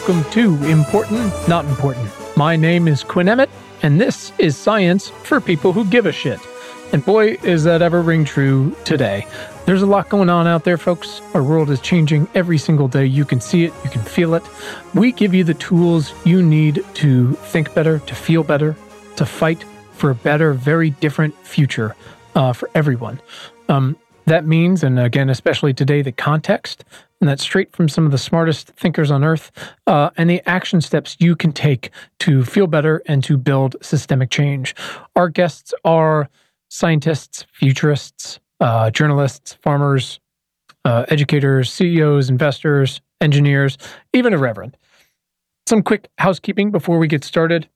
welcome to Important Not Important. My name is Quinn Emmett, and this is Science for People Who Give a Shit. And boy, is that ever ring true today. There's a lot going on out there, folks. Our world is changing every single day. You can see it, you can feel it. We give you the tools you need to think better, to feel better, to fight for a better, very different future uh, for everyone. Um, that means, and again, especially today, the context, and that's straight from some of the smartest thinkers on earth, uh, and the action steps you can take to feel better and to build systemic change. Our guests are scientists, futurists, uh, journalists, farmers, uh, educators, CEOs, investors, engineers, even a reverend. Some quick housekeeping before we get started.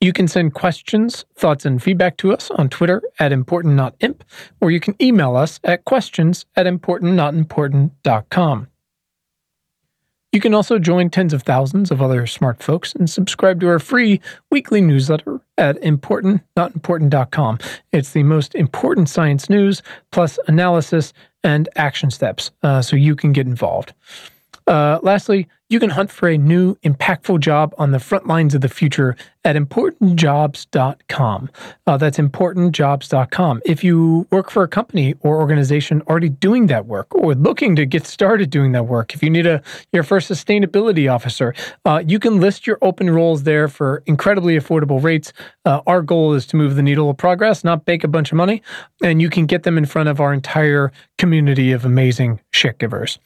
You can send questions, thoughts, and feedback to us on Twitter at importantnotimp, or you can email us at questions at importantnotimportant.com. You can also join tens of thousands of other smart folks and subscribe to our free weekly newsletter at importantnotimportant.com. It's the most important science news, plus analysis and action steps, uh, so you can get involved. Uh, lastly, you can hunt for a new, impactful job on the front lines of the future at importantjobs.com. Uh, that's importantjobs.com. If you work for a company or organization already doing that work or looking to get started doing that work, if you need a your first sustainability officer, uh, you can list your open roles there for incredibly affordable rates. Uh, our goal is to move the needle of progress, not bake a bunch of money, and you can get them in front of our entire community of amazing shit givers.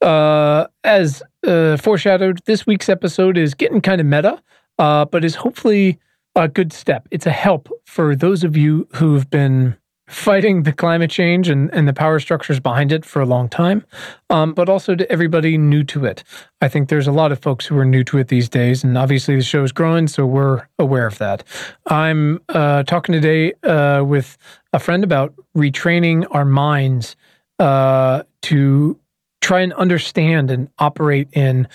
Uh, as uh, foreshadowed, this week's episode is getting kind of meta, uh, but is hopefully a good step. It's a help for those of you who've been fighting the climate change and, and the power structures behind it for a long time, um, but also to everybody new to it. I think there's a lot of folks who are new to it these days, and obviously the show is growing, so we're aware of that. I'm uh, talking today uh, with a friend about retraining our minds uh, to try and understand and operate in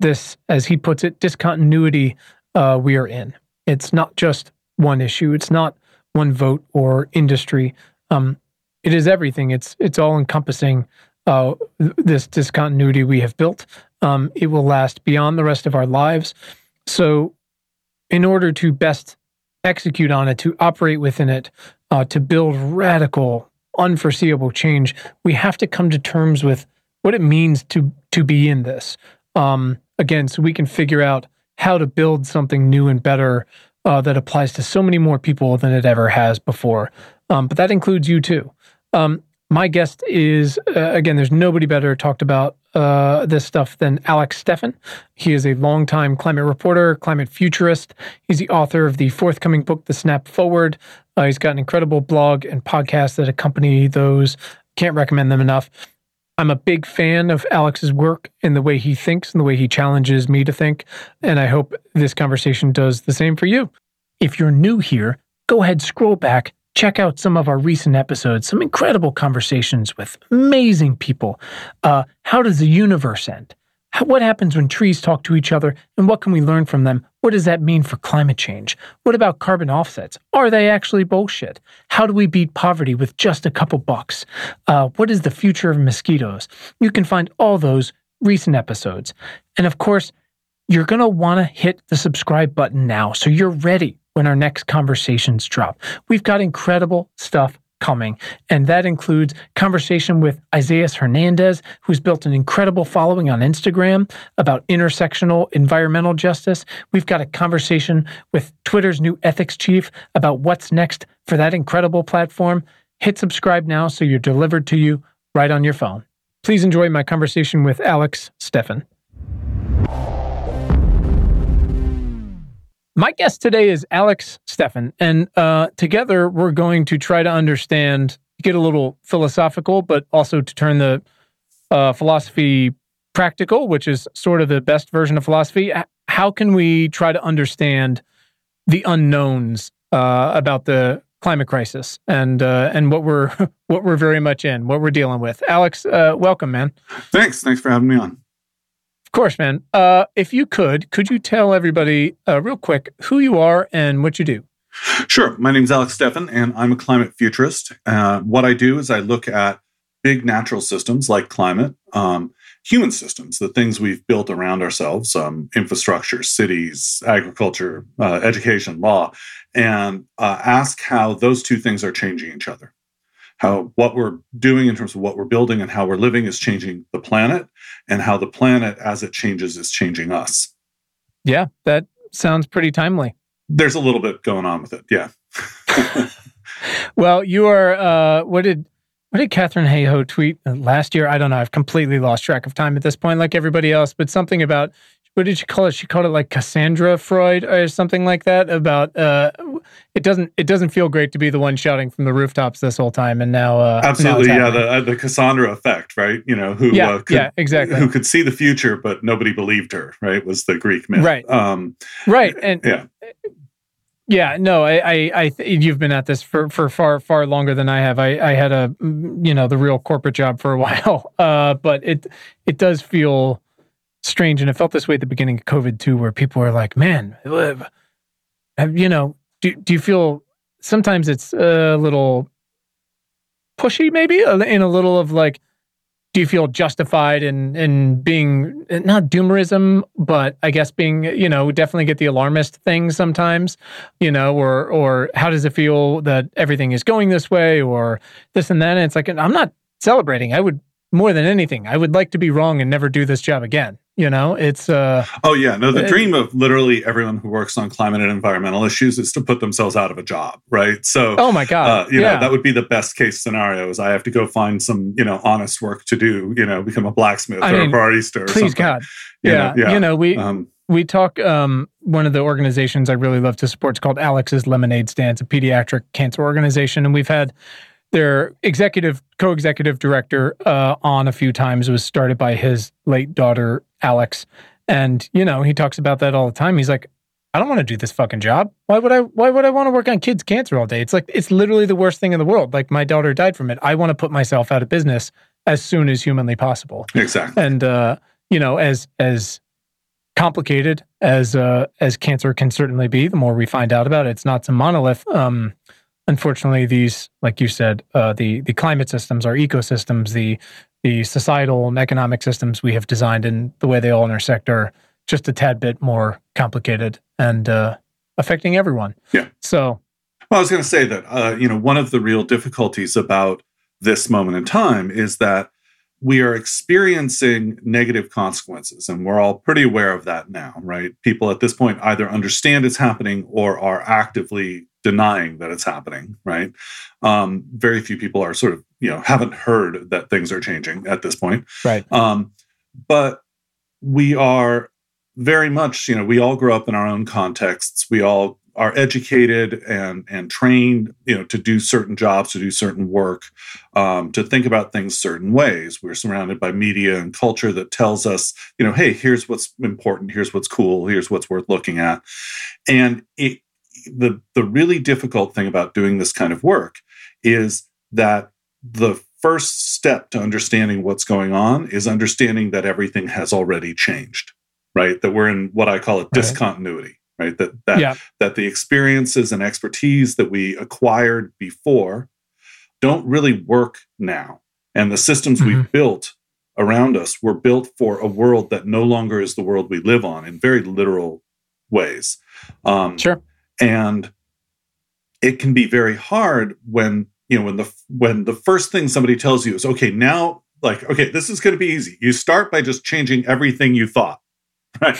this, as he puts it, discontinuity uh, we are in. It's not just one issue. It's not one vote or industry. Um, it is everything. It's it's all encompassing. Uh, this discontinuity we have built. Um, it will last beyond the rest of our lives. So, in order to best execute on it, to operate within it, uh, to build radical, unforeseeable change, we have to come to terms with what it means to to be in this. Um, again, so we can figure out how to build something new and better uh, that applies to so many more people than it ever has before. Um, but that includes you too. Um, my guest is uh, again. There's nobody better talked about uh, this stuff than Alex Steffen. He is a longtime climate reporter, climate futurist. He's the author of the forthcoming book, The Snap Forward. Uh, he's got an incredible blog and podcast that accompany those. Can't recommend them enough. I'm a big fan of Alex's work and the way he thinks and the way he challenges me to think. And I hope this conversation does the same for you. If you're new here, go ahead, scroll back, check out some of our recent episodes, some incredible conversations with amazing people. Uh, how does the universe end? How, what happens when trees talk to each other and what can we learn from them? What does that mean for climate change? What about carbon offsets? Are they actually bullshit? How do we beat poverty with just a couple bucks? Uh, what is the future of mosquitoes? You can find all those recent episodes. And of course, you're going to want to hit the subscribe button now so you're ready when our next conversations drop. We've got incredible stuff coming. And that includes conversation with Isaias Hernandez, who's built an incredible following on Instagram about intersectional environmental justice. We've got a conversation with Twitter's new ethics chief about what's next for that incredible platform. Hit subscribe now so you're delivered to you right on your phone. Please enjoy my conversation with Alex Steffen. My guest today is Alex Steffen, and uh, together we're going to try to understand, get a little philosophical, but also to turn the uh, philosophy practical, which is sort of the best version of philosophy. How can we try to understand the unknowns uh, about the climate crisis and uh, and what we're what we're very much in, what we're dealing with? Alex, uh, welcome, man. Thanks. Thanks for having me on. Of course, man. Uh, if you could, could you tell everybody uh, real quick who you are and what you do? Sure. My name is Alex Steffen, and I'm a climate futurist. Uh, what I do is I look at big natural systems like climate, um, human systems, the things we've built around ourselves, um, infrastructure, cities, agriculture, uh, education, law, and uh, ask how those two things are changing each other. How what we're doing in terms of what we're building and how we're living is changing the planet, and how the planet, as it changes, is changing us. Yeah, that sounds pretty timely. There's a little bit going on with it. Yeah. well, you are. Uh, what did what did Katharine Hayhoe tweet last year? I don't know. I've completely lost track of time at this point, like everybody else. But something about what did she call it? She called it like Cassandra Freud or something like that. About uh, it doesn't it doesn't feel great to be the one shouting from the rooftops this whole time, and now uh, absolutely, now yeah, the uh, the Cassandra effect, right? You know, who yeah, uh, could, yeah, exactly, who could see the future, but nobody believed her, right? Was the Greek myth, right? Um, right, and yeah. Yeah, no, I, I, I th- you've been at this for, for far, far longer than I have. I, I had a, you know, the real corporate job for a while, uh, but it, it does feel strange, and it felt this way at the beginning of COVID too, where people were like, "Man, you know, do do you feel?" Sometimes it's a little pushy, maybe, in a little of like, do you feel justified in in being not doomerism, but I guess being you know definitely get the alarmist thing sometimes, you know, or or how does it feel that everything is going this way or this and that? And it's like I'm not celebrating. I would more than anything, I would like to be wrong and never do this job again. You know, it's uh Oh yeah, no, the it, dream of literally everyone who works on climate and environmental issues is to put themselves out of a job, right? So Oh my god. Uh, you yeah. know, that would be the best case scenario is I have to go find some, you know, honest work to do, you know, become a blacksmith I or mean, a barista or please something. God. Yeah. You know, yeah. You know we um, we talk um, one of the organizations I really love to support is called Alex's Lemonade Stand. It's a pediatric cancer organization. And we've had their executive co-executive director uh, on a few times. It was started by his late daughter Alex, and you know he talks about that all the time. He's like, I don't want to do this fucking job. Why would I? Why would I want to work on kids' cancer all day? It's like it's literally the worst thing in the world. Like my daughter died from it. I want to put myself out of business as soon as humanly possible. Exactly. And uh, you know, as as complicated as uh, as cancer can certainly be, the more we find out about it, it's not some monolith. Um, unfortunately, these, like you said, uh, the the climate systems, our ecosystems, the the societal and economic systems we have designed, and the way they all intersect are just a tad bit more complicated and uh, affecting everyone. Yeah. So, well, I was going to say that uh, you know one of the real difficulties about this moment in time is that we are experiencing negative consequences and we're all pretty aware of that now right people at this point either understand it's happening or are actively denying that it's happening right? Um, very few people are sort of you know haven't heard that things are changing at this point. Right. Um, but we are very much you know we all grow up in our own contexts. We all are educated and and trained you know to do certain jobs to do certain work um, to think about things certain ways. We're surrounded by media and culture that tells us you know hey here's what's important here's what's cool here's what's worth looking at. And it, the the really difficult thing about doing this kind of work is that the first step to understanding what's going on is understanding that everything has already changed right that we're in what i call a right. discontinuity right? That that yeah. that the experiences and expertise that we acquired before don't really work now, and the systems mm-hmm. we've built around us were built for a world that no longer is the world we live on in very literal ways. Um, sure, and it can be very hard when you know when the when the first thing somebody tells you is okay now like okay this is going to be easy. You start by just changing everything you thought. Right?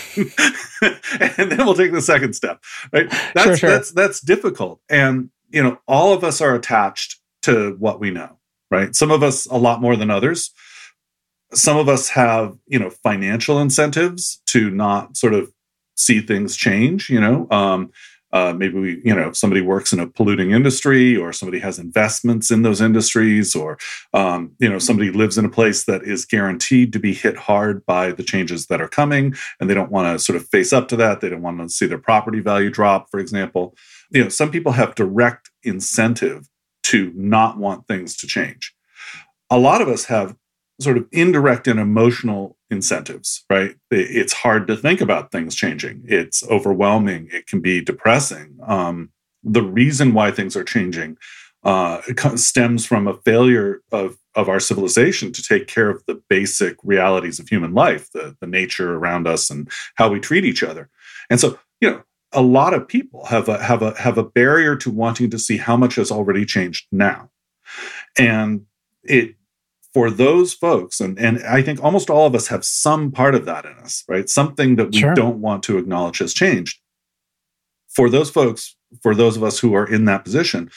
And then we'll take the second step right? That's sure, sure. that's that's difficult. And you know all of us are attached to what we know right? Some of us a lot more than others. Some of us have you know financial incentives to not sort of see things change you know? Um, uh, maybe we, you know, somebody works in a polluting industry, or somebody has investments in those industries, or um, you know, somebody lives in a place that is guaranteed to be hit hard by the changes that are coming, and they don't want to sort of face up to that. They don't want to see their property value drop, for example. You know, some people have direct incentive to not want things to change. A lot of us have sort of indirect and emotional incentives, right? It's hard to think about things changing. It's overwhelming. It can be depressing. Um, the reason why things are changing uh, stems from a failure of of our civilization to take care of the basic realities of human life, the, the nature around us and how we treat each other. And so, you know, a lot of people have a have a have a barrier to wanting to see how much has already changed now. And it for those folks, and, and I think almost all of us have some part of that in us, right? Something that we sure. don't want to acknowledge has changed. For those folks, for those of us who are in that position,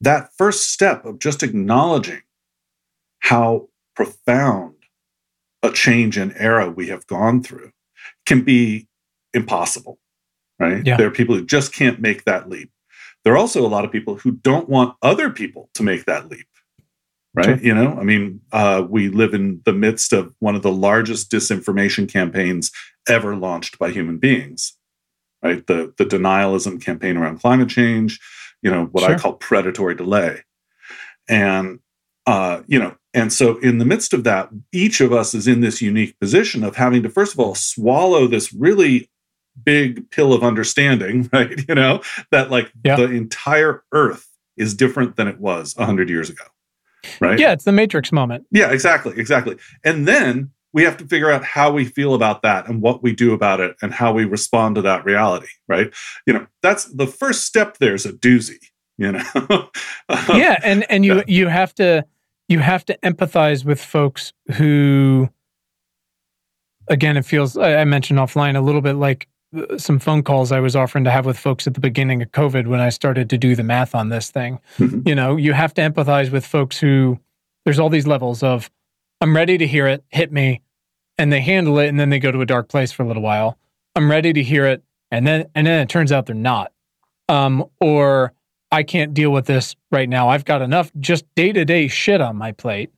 that first step of just acknowledging how profound a change in era we have gone through can be impossible, right? Yeah. There are people who just can't make that leap. There are also a lot of people who don't want other people to make that leap right? Sure. You know, I mean, uh, we live in the midst of one of the largest disinformation campaigns ever launched by human beings, right? The the denialism campaign around climate change, you know, what sure. I call predatory delay, and uh, you know, and so in the midst of that, each of us is in this unique position of having to first of all swallow this really big pill of understanding, right? You know, that like yeah. the entire Earth is different than it was a hundred years ago right? Yeah, it's the Matrix moment. Yeah, exactly, exactly. And then we have to figure out how we feel about that and what we do about it and how we respond to that reality, right? You know, that's the first step. There's a doozy, you know. Um, yeah, and and you you have to you have to empathize with folks who again it feels i mentioned offline a little bit like some phone calls I was offering to have with folks at the beginning of COVID when I started to do the math on this thing. Mm-hmm. You know, you have to empathize with folks who there's all these levels of I'm ready to hear it, hit me, and they handle it and then they go to a dark place for a little while. I'm ready to hear it and then and then it turns out they're not. Um, or I can't deal with this right now. I've got enough just day-to-day shit on my plate.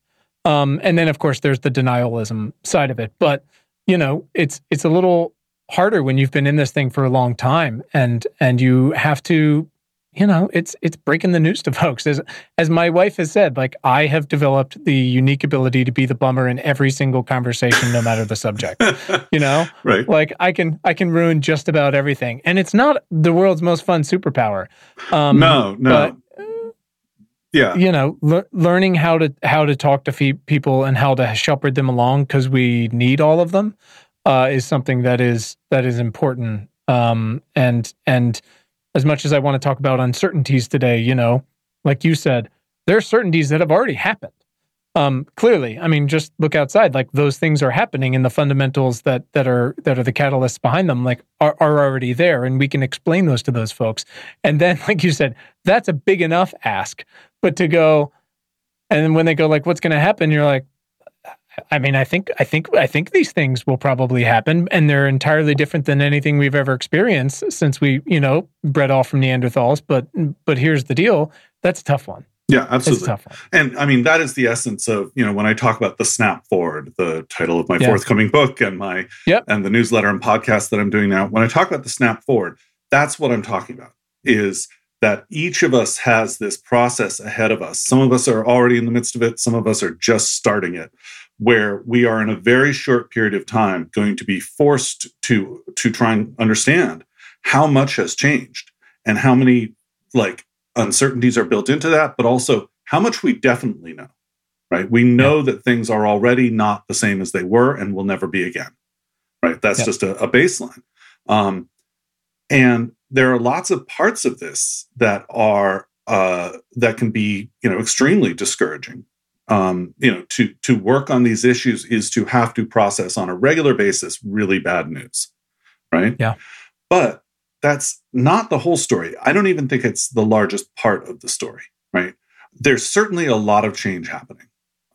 Um, and then of course there's the denialism side of it. But you know, it's it's a little harder when you've been in this thing for a long time and and you have to you know it's it's breaking the news to folks. As as my wife has said like i have developed the unique ability to be the bummer in every single conversation no matter the subject you know? Right. Like i can i can ruin just about everything. And it's not the world's most fun superpower. Um no no. but, yeah. you know le- learning how to how to talk to fe- people and how to shepherd them along because we need all of them uh, is something that is that is important. Um, and and as much as I want to talk about uncertainties today, you know, like you said, there are certainties that have already happened. Um, clearly, I mean, just look outside. Like those things are happening, and the fundamentals that that are that are the catalysts behind them, like are, are already there, and we can explain those to those folks. And then, like you said, that's a big enough ask. But to go, and then when they go, like, what's going to happen? You're like, I mean, I think, I think, I think these things will probably happen, and they're entirely different than anything we've ever experienced since we, you know, bred off from Neanderthals. But, but here's the deal: that's a tough one. Yeah, absolutely. That's a tough one. And I mean, that is the essence of you know when I talk about the snap forward, the title of my yeah. forthcoming book, and my yep. and the newsletter and podcast that I'm doing now. When I talk about the snap forward, that's what I'm talking about. Is that each of us has this process ahead of us. Some of us are already in the midst of it. Some of us are just starting it where we are in a very short period of time going to be forced to to try and understand how much has changed and how many like uncertainties are built into that but also how much we definitely know right we know yeah. that things are already not the same as they were and will never be again right that's yeah. just a, a baseline um, and there are lots of parts of this that are uh, that can be you know extremely discouraging um, you know, to to work on these issues is to have to process on a regular basis really bad news, right? Yeah. But that's not the whole story. I don't even think it's the largest part of the story, right? There's certainly a lot of change happening.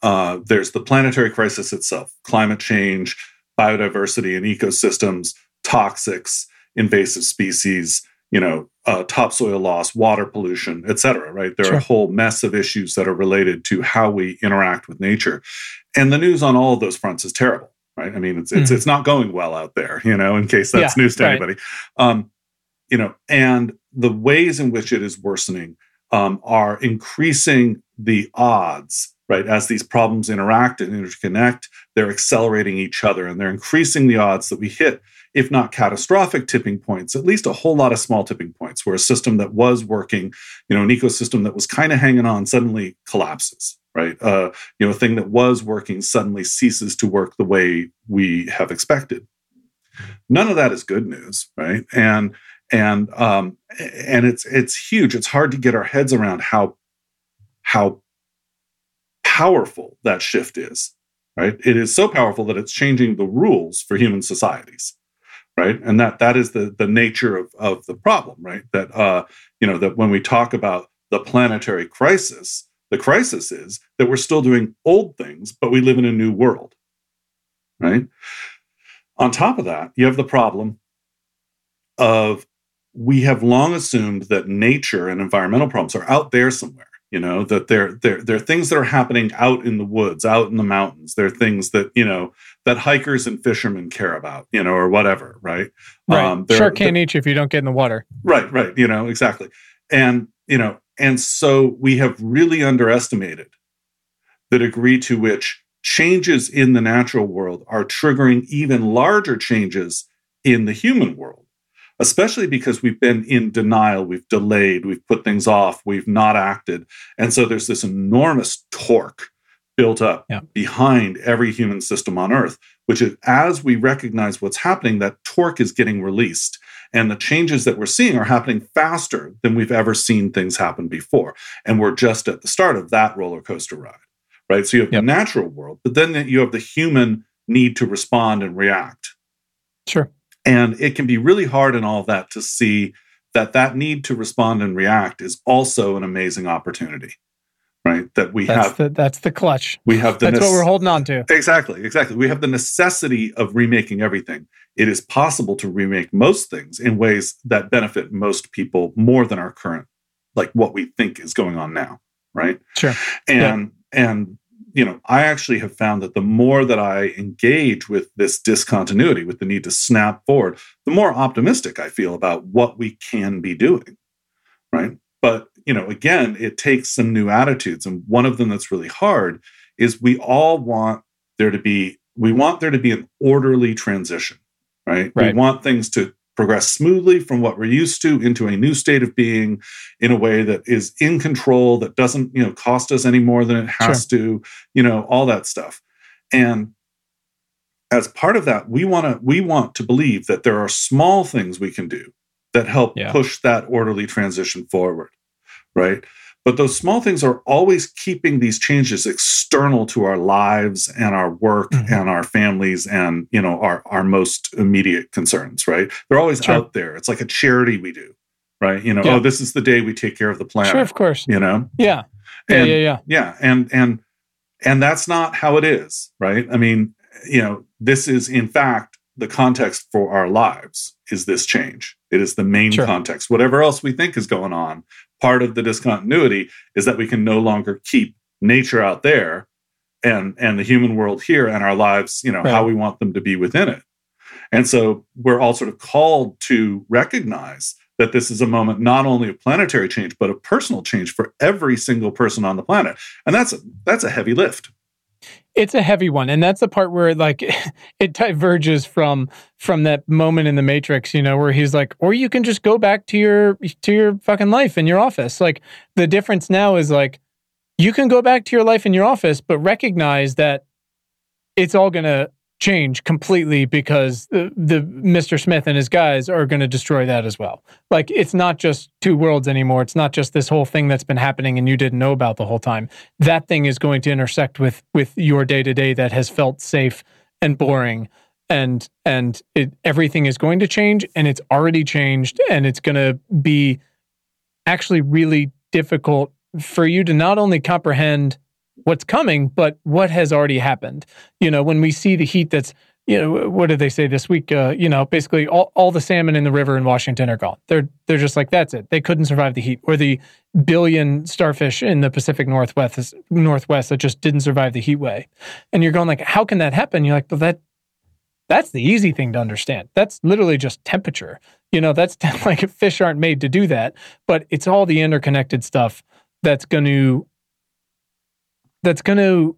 Uh, there's the planetary crisis itself, climate change, biodiversity and ecosystems, toxics, invasive species, you know, uh, topsoil loss, water pollution, et cetera, right? There sure. are a whole mess of issues that are related to how we interact with nature. And the news on all of those fronts is terrible, right? I mean, it's, it's, it's not going well out there, you know, in case that's yeah, news to right. anybody. Um, you know, and the ways in which it is worsening um, are increasing the odds, right? As these problems interact and interconnect, they're accelerating each other and they're increasing the odds that we hit if not catastrophic tipping points, at least a whole lot of small tipping points where a system that was working, you know, an ecosystem that was kind of hanging on suddenly collapses, right? Uh, you know, a thing that was working suddenly ceases to work the way we have expected. None of that is good news, right? And and um, and it's it's huge. It's hard to get our heads around how how powerful that shift is, right? It is so powerful that it's changing the rules for human societies, right? And that that is the the nature of of the problem, right? That uh, you know that when we talk about the planetary crisis, the crisis is that we're still doing old things, but we live in a new world, right? On top of that, you have the problem of we have long assumed that nature and environmental problems are out there somewhere you know that they're they're they're things that are happening out in the woods out in the mountains. They're things that you know that hikers and fishermen care about you know or whatever right? Right. Um, shark can't eat you if you don't get in the water. Right right you know exactly. And you know and so we have really underestimated the degree to which changes in the natural world are triggering even larger changes in the human world especially because we've been in denial, we've delayed, we've put things off, we've not acted. And so there's this enormous torque built up yeah. behind every human system on earth, which is as we recognize what's happening, that torque is getting released. And the changes that we're seeing are happening faster than we've ever seen things happen before. And we're just at the start of that roller coaster ride, right? So you have yep. the natural world, but then you have the human need to respond and react. Sure. And it can be really hard in all of that to see that that need to respond and react is also an amazing opportunity right? That we that's have the, that's the clutch. we have the that's ne- what we're holding on to. Exactly exactly. We have the necessity of remaking everything. It is possible to remake most things in ways that benefit most people more than our current like what we think is going on now right? Sure. And yeah. and you know, I actually have found that the more that I engage with this discontinuity, with the need to snap forward, the more optimistic I feel about what we can be doing. Right. But, you know, again, it takes some new attitudes. And one of them that's really hard is we all want there to be, we want there to be an orderly transition. Right. right. We want things to progress smoothly from what we're used to into a new state of being in a way that is in control that doesn't you know cost us any more than it has sure. to you know all that stuff and as part of that we want to we want to believe that there are small things we can do that help yeah. push that orderly transition forward right but those small things are always keeping these changes external to our lives and our work mm-hmm. and our families and you know our our most immediate concerns right? They're always sure. out there. It's like a charity we do right? You know yeah. oh this is the day we take care of the planet sure of course. you know? Yeah. And, yeah yeah yeah. yeah and and and that's not how it is right? I mean you know this is in fact the context for our lives is this change. It is the main sure. context. Whatever else we think is going on part of the discontinuity is that we can no longer keep nature out there and and the human world here and our lives you know right. how we want them to be within it. And so we're all sort of called to recognize that this is a moment not only of planetary change but a personal change for every single person on the planet. And that's a, that's a heavy lift it's a heavy one and that's the part where like it diverges from from that moment in the matrix you know where he's like or you can just go back to your to your fucking life in your office. Like the difference now is like you can go back to your life in your office but recognize that it's all to change completely because the, the Mr. Smith and his guys are going to destroy that as well. Like it's not just two worlds anymore. It's not just this whole thing that's been happening and you didn't know about the whole time. That thing is going to intersect with with your day to day that has felt safe and boring and and it, everything is going to change and it's already changed and it's going to be actually really difficult for you to not only comprehend what's coming, but what has already happened. You know, when we see the heat that's you know, what did they say this week? Uh, you know, basically all, all the salmon in the river in Washington are gone. They're they're just like that's it. They couldn't survive the heat. Or the billion starfish in the Pacific Northwest Northwest that just didn't survive the heat wave. And you're going like, how can that happen? You're like, well, that that's the easy thing to understand. That's literally just temperature. You know, that's like fish aren't made to do that, but it's all the interconnected stuff that's going to that's going to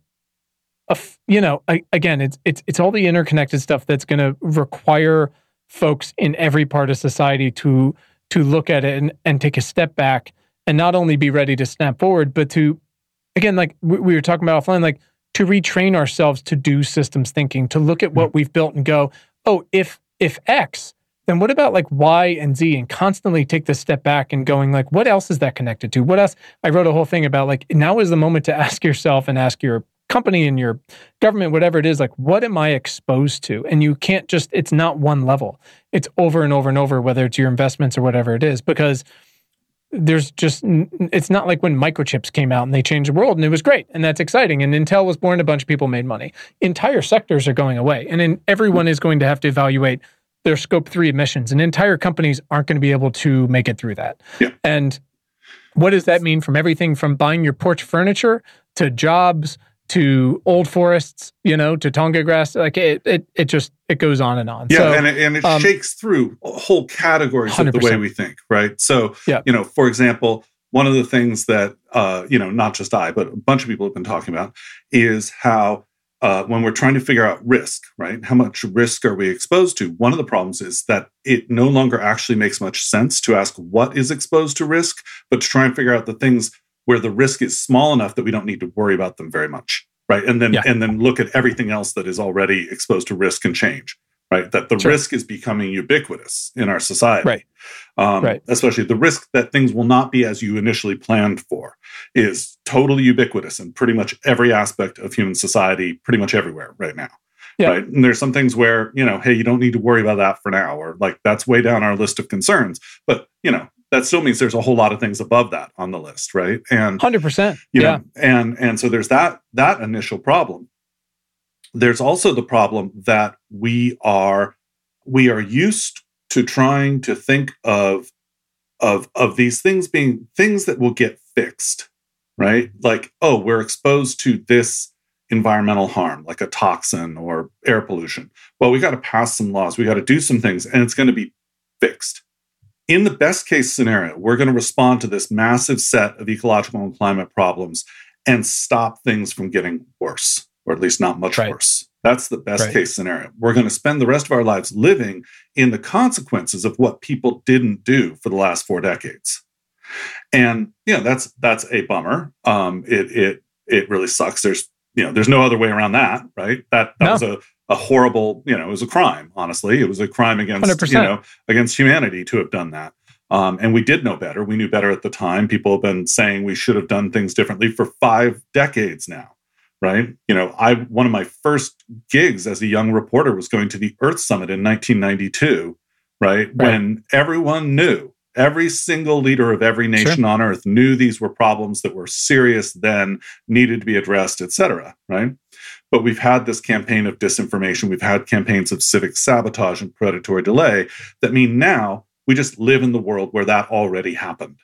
you know again it's it's it's all the interconnected stuff that's going to require folks in every part of society to to look at it and, and take a step back and not only be ready to snap forward but to again, like we, we were talking about offline, like to retrain ourselves to do systems thinking, to look at hmm. what we've built and go, oh, if if X, then what about like Y and Z and constantly take this step back and going like, what else is that connected to? What else? I wrote a whole thing about like now is the moment to ask yourself and ask your company and your government, whatever it is, like what am I exposed to? And you can't just, it's not one level. It's over and over and over, whether it's your investments or whatever it is, because there's just it's not like when microchips came out and they changed the world and it was great and that's exciting and Intel was born a bunch of people made money entire sectors are going away and then everyone is going to have to evaluate their scope 3 emissions and entire companies aren't going to be able to make it through that yeah. and what does that mean from everything from buying your porch furniture to jobs to old forests, you know, to Tonga grass. Like it, it, it just it goes on and on. Yeah, so, and it, and it um, shakes through whole categories 100%. of the way we think, right? So, yeah. you know, for example, one of the things that uh, you know, not just I, but a bunch of people have been talking about is how uh, when we're trying to figure out risk, right? How much risk are we exposed to? One of the problems is that it no longer actually makes much sense to ask what is exposed to risk, but to try and figure out the things where the risk is small enough that we don't need to worry about them very much right and then yeah. and then look at everything else that is already exposed to risk and change right that the sure. risk is becoming ubiquitous in our society right um, right especially the risk that things will not be as you initially planned for is totally ubiquitous in pretty much every aspect of human society pretty much everywhere right now yeah. right and there's some things where you know hey you don't need to worry about that for now or like that's way down our list of concerns but you know that still means there's a whole lot of things above that on the list, right? And hundred percent, yeah. Know, and and so there's that that initial problem. There's also the problem that we are we are used to trying to think of of of these things being things that will get fixed, right? Like, oh, we're exposed to this environmental harm, like a toxin or air pollution. Well, we got to pass some laws, we got to do some things, and it's going to be fixed in the best case scenario, we're going to respond to this massive set of ecological and climate problems and stop things from getting worse, or at least not much right. worse. That's the best right. case scenario. We're going to spend the rest of our lives living in the consequences of what people didn't do for the last four decades. And you know that's that's a bummer. Um, it it it really sucks. There's you know there's no other way around that, right? That that no. was a a horrible, you know, it was a crime. Honestly, it was a crime against 100%. you know against humanity to have done that. Um, and we did know better. We knew better at the time. People have been saying we should have done things differently for five decades now, right? You know, I one of my first gigs as a young reporter was going to the Earth Summit in 1992, right? right. When everyone knew every single leader of every nation sure. on earth knew these were problems that were serious then needed to be addressed et cetera right but we've had this campaign of disinformation. We've had campaigns of civic sabotage and predatory delay that mean now we just live in the world where that already happened.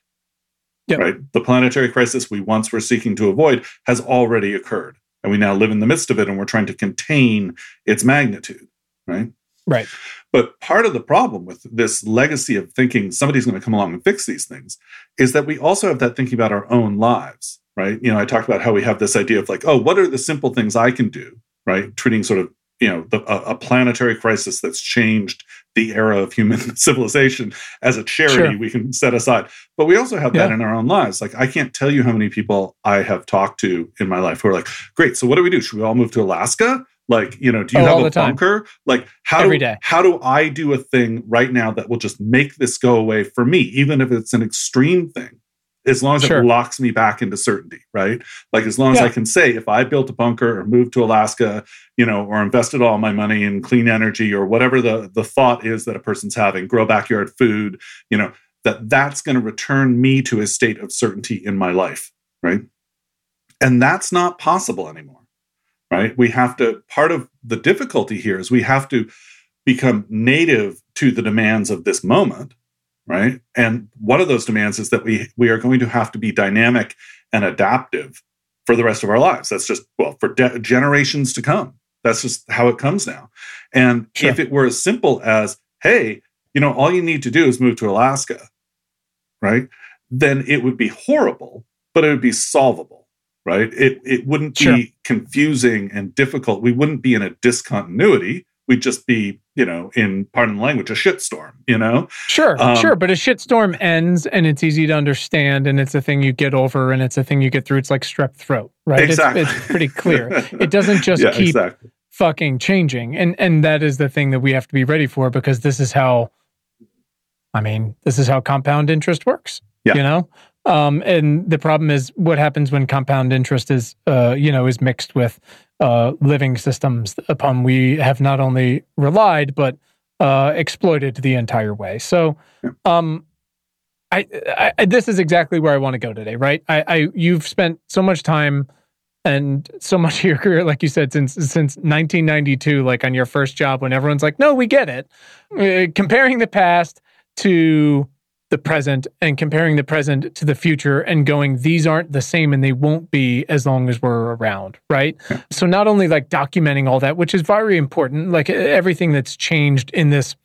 Yep. Right? The planetary crisis we once were seeking to avoid has already occurred. And we now live in the midst of it and we're trying to contain its magnitude. Right. Right. But part of the problem with this legacy of thinking somebody's going to come along and fix these things is that we also have that thinking about our own lives right? You know, I talked about how we have this idea of like, oh, what are the simple things I can do, right? Treating sort of you know the, a, a, planetary crisis that's changed the era of human civilization as a charity sure. we can set aside. But we also have yeah. that in our own lives. Like i can't tell you how many people i have talked to in my life who are like great so what do we do? Should we all move to alaska? Like you know do you oh, have a bunker? Like how Every do day. how do i do a thing right now that will just make this go away for me even if it's an extreme thing as long as sure. it locks me back into certainty, right? Like as long as I can say, if I built a bunker or moved to Alaska, you know, or invested all my money in clean energy or whatever the the thought is that a person's having, grow backyard food, you know, that that's going to return me to a state of certainty in my life, right? And that's not possible anymore, right? We have to. Part of the difficulty here is we have to become native to the demands of this moment right? And one of those demands is that we we are going to have to be dynamic and adaptive for the rest of our lives. That's just well for de- generations to come. That's just how it comes now. And sure. if it were as simple as, hey, you know, all you need to do is move to Alaska, right? Then it would be horrible, but it would be solvable, right? It it wouldn't sure. be confusing and difficult. We wouldn't be in a discontinuity we'd just be, you know, in pardon the language, a shitstorm, you know? Sure, um, sure. But a shitstorm ends and it's easy to understand and it's a thing you get over and it's a thing you get through. It's like strep throat, right? Exactly. It's, it's pretty clear. it doesn't just yeah, keep exactly. fucking changing. And and that is the thing that we have to be ready for because this is how I mean, this is how compound interest works. Yeah. You know? Um, and the problem is what happens when compound interest is, uh, you know, is mixed with uh, living systems upon we have not only relied but uh, exploited the entire way. So, um, I, I, this is exactly where I want to go today, right? I, I you've spent so much time and so much of your career, like you said, since since 1992, like on your first job, when everyone's like, "No, we get it," uh, comparing the past to the present and comparing the present to the future and going, these aren't the same and they won't be as long as we're around, right? Yeah. So, not only like documenting all that, which is very important, like everything that's changed in this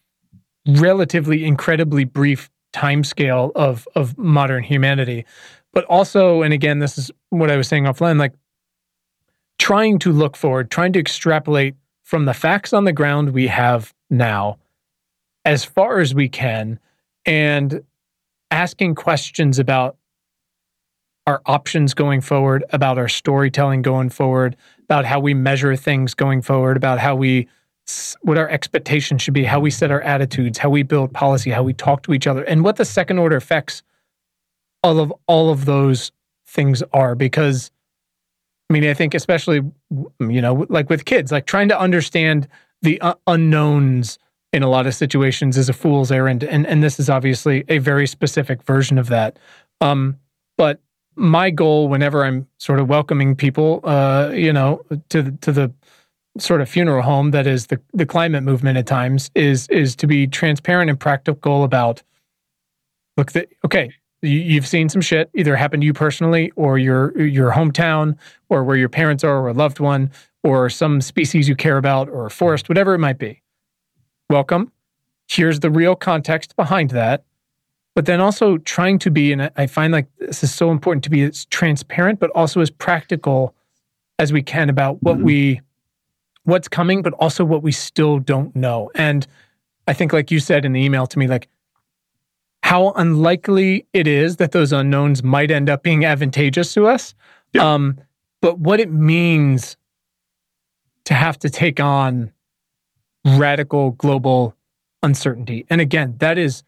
relatively incredibly brief time scale of, of modern humanity, but also, and again, this is what I was saying offline, like trying to look forward, trying to extrapolate from the facts on the ground we have now as far as we can and asking questions about our options going forward, about our storytelling going forward, about how we measure things going forward, about how we what our expectations should be, how we set our attitudes, how we build policy, how we talk to each other, and what the second order effects all of all of those things are. Because I mean, I think especially you know, like with kids, like trying to understand the uh, unknowns in a lot of situations is a fool's errand, and and this is obviously a very specific version of that. Um, but my goal, whenever I'm sort of welcoming people, uh, you know, to to the sort of funeral home that is the the climate movement at times, is is to be transparent and practical about. Look, the, okay, you've seen some shit either happen to you personally or your your hometown or where your parents are or a loved one or some species you care about or a forest whatever it might be welcome. Here's the real context behind that. But then also trying to be, and I find like this is so important to be as transparent, but also as practical as we can about what mm-hmm. we, what's coming, but also what we still don't know. And I think, like you said in the email to me, like how unlikely it is that those unknowns might end up being advantageous to us. Yeah. Um, but what it means to have to take on radical global uncertainty. And again, that is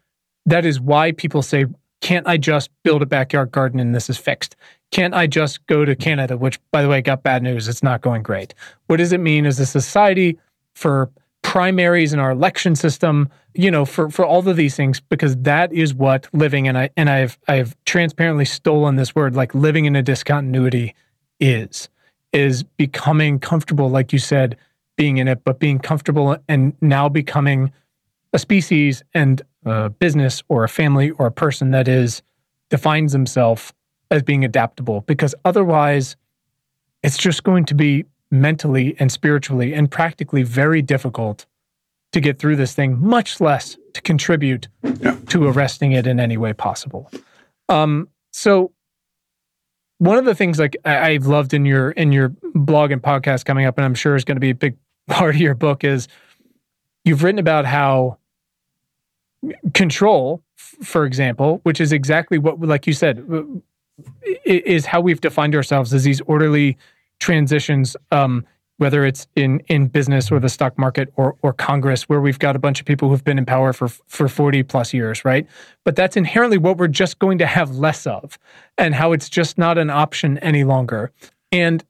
that is why people say, can't I just build a backyard garden and this is fixed? Can't I just go to Canada, which by the way got bad news, it's not going great. What does it mean as a society for primaries in our election system, you know, for for all of these things because that is what living and I and I've I've transparently stolen this word like living in a discontinuity is is becoming comfortable like you said being in it, but being comfortable and now becoming a species and a business or a family or a person that is defines himself as being adaptable because otherwise it's just going to be mentally and spiritually and practically very difficult to get through this thing, much less to contribute yeah. to arresting it in any way possible. Um, so one of the things like I, have loved in your in your blog and podcast coming up, and I'm sure is going to be a big part of your book is you've written about how control, for example, which is exactly what, like you said, is how we've defined ourselves as these orderly transitions, um, whether it's in in business or the stock market or or Congress, where we've got a bunch of people who've been in power for for forty plus years, right? But that's inherently what we're just going to have less of, and how it's just not an option any longer. And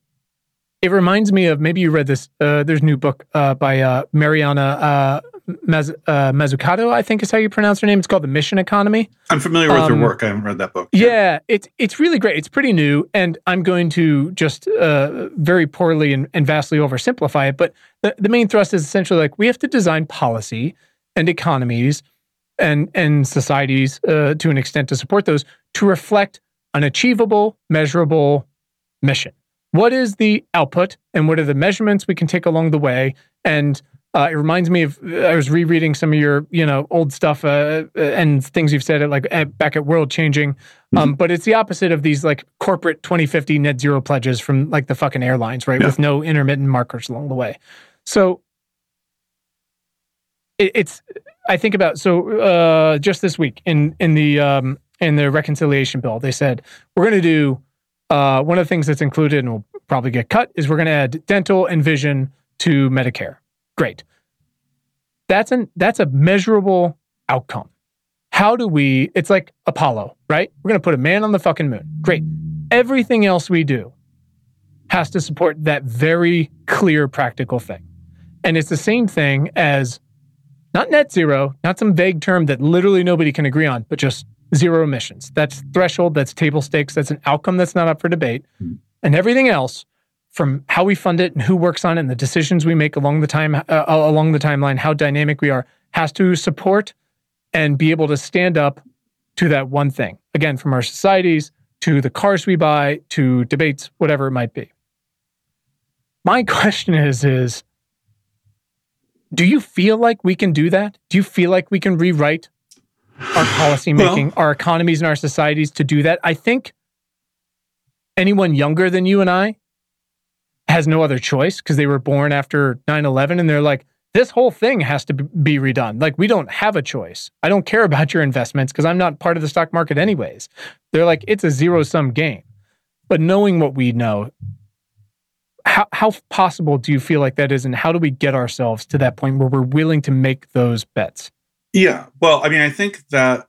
it reminds me of maybe you read this. Uh, there's a new book uh, by uh, Mariana uh, Maz- uh, Mazzucato, I think is how you pronounce her name. It's called The Mission Economy. I'm familiar with um, her work. I haven't read that book. Yeah, it's it's really great. It's pretty new, and I'm going to just uh, very poorly and, and vastly oversimplify it. But the, the main thrust is essentially like we have to design policy and economies and and societies uh, to an extent to support those to reflect an achievable, measurable mission what is the output and what are the measurements we can take along the way and uh, it reminds me of I was rereading some of your you know old stuff uh, uh and things you've said at like at, back at Worldchanging, um, mm-hmm. but it's the opposite of these like corporate 2050 net zero pledges from like the fucking airlines, right? Yeah. With no intermittent markers along the way. So it, it's I think about so uh, just this week in in the um, in the reconciliation bill, they said we're going to do uh, one of the things that's included and will probably get cut is we're going to add dental and vision to Medicare. Great. That's an that's a measurable outcome. How do we? It's like Apollo, right? We're going to put a man on the fucking moon. Great. Everything else we do has to support that very clear practical thing. And it's the same thing as not net zero, not some vague term that literally nobody can agree on, but just zero emissions. That's threshold, that's table stakes, that's an outcome that's not up for debate. Mm-hmm. And everything else from how we fund it and who works on it and the decisions we make along the time uh, uh, along the timeline, how dynamic we are, has to support and be able to stand up to that one thing. Again, from our societies to the cars we buy to debates, whatever it might be. My question is is do you feel like we can do that? Do you feel like we can rewrite our policy making, well, our economies and our societies to do that? I think anyone younger than you and I has no other choice because they were born after 9 11 and they're like, this whole thing has to be redone. Like, we don't have a choice. I don't care about your investments because I'm not part of the stock market, anyways. They're like, it's a zero sum game. But knowing what we know, how, how possible do you feel like that is? And how do we get ourselves to that point where we're willing to make those bets? Yeah. Well, I mean, I think that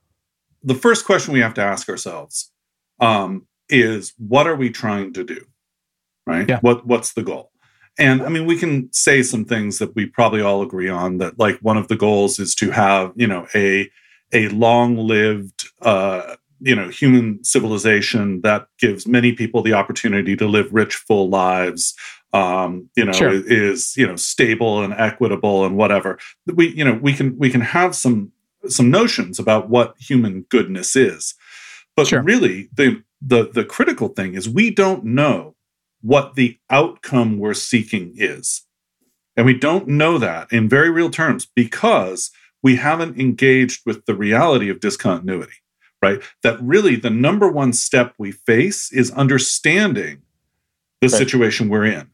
the first question we have to ask ourselves um, is what are we trying to do? Right? Yeah. What what's the goal? And I mean, we can say some things that we probably all agree on that like one of the goals is to have, you know, a a long-lived uh, you know human civilization that gives many people the opportunity to live rich full lives um, you know sure. is you know stable and equitable and whatever we you know we can we can have some some notions about what human goodness is but sure. really the the the critical thing is we don't know what the outcome we're seeking is and we don't know that in very real terms because we haven't engaged with the reality of discontinuity right? That really the number one step we face is understanding the right. situation we're in.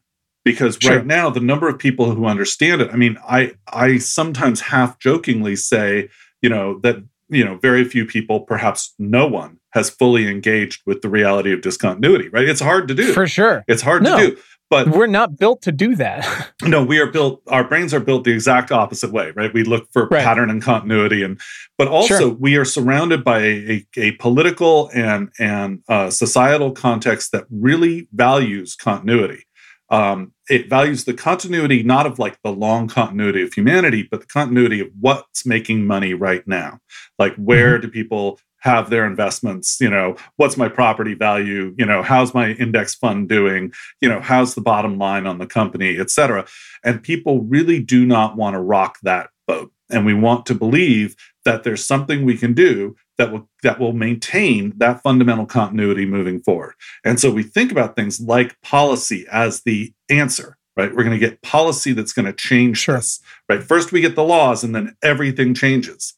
Because sure. right now, the number of people who understand it, I mean, I I sometimes half jokingly say, you know, that you know, very few people, perhaps no one, has fully engaged with the reality of discontinuity, right? It's hard to do. For sure. It's hard no. to do. But we're not built to do that. no, we are built, our brains are built the exact opposite way, right? We look for right. pattern and continuity. And, but also sure. we are surrounded by a, a, a political and, and uh, societal context that really values continuity. Um, it values the continuity, not of like the long continuity of humanity, but the continuity of what's making money right now. Like, where mm-hmm. do people have their investments? You know what's my property value? You know how's my index fund doing? You know how's the bottom line on the company et cetera. And people really do not want to rock that boat. And we want to believe that there's something we can do that will that will maintain that fundamental continuity moving forward. And so we think about things like policy as the answer right? We're going to get policy that's going to change sure. this right? First we get the laws and then everything changes.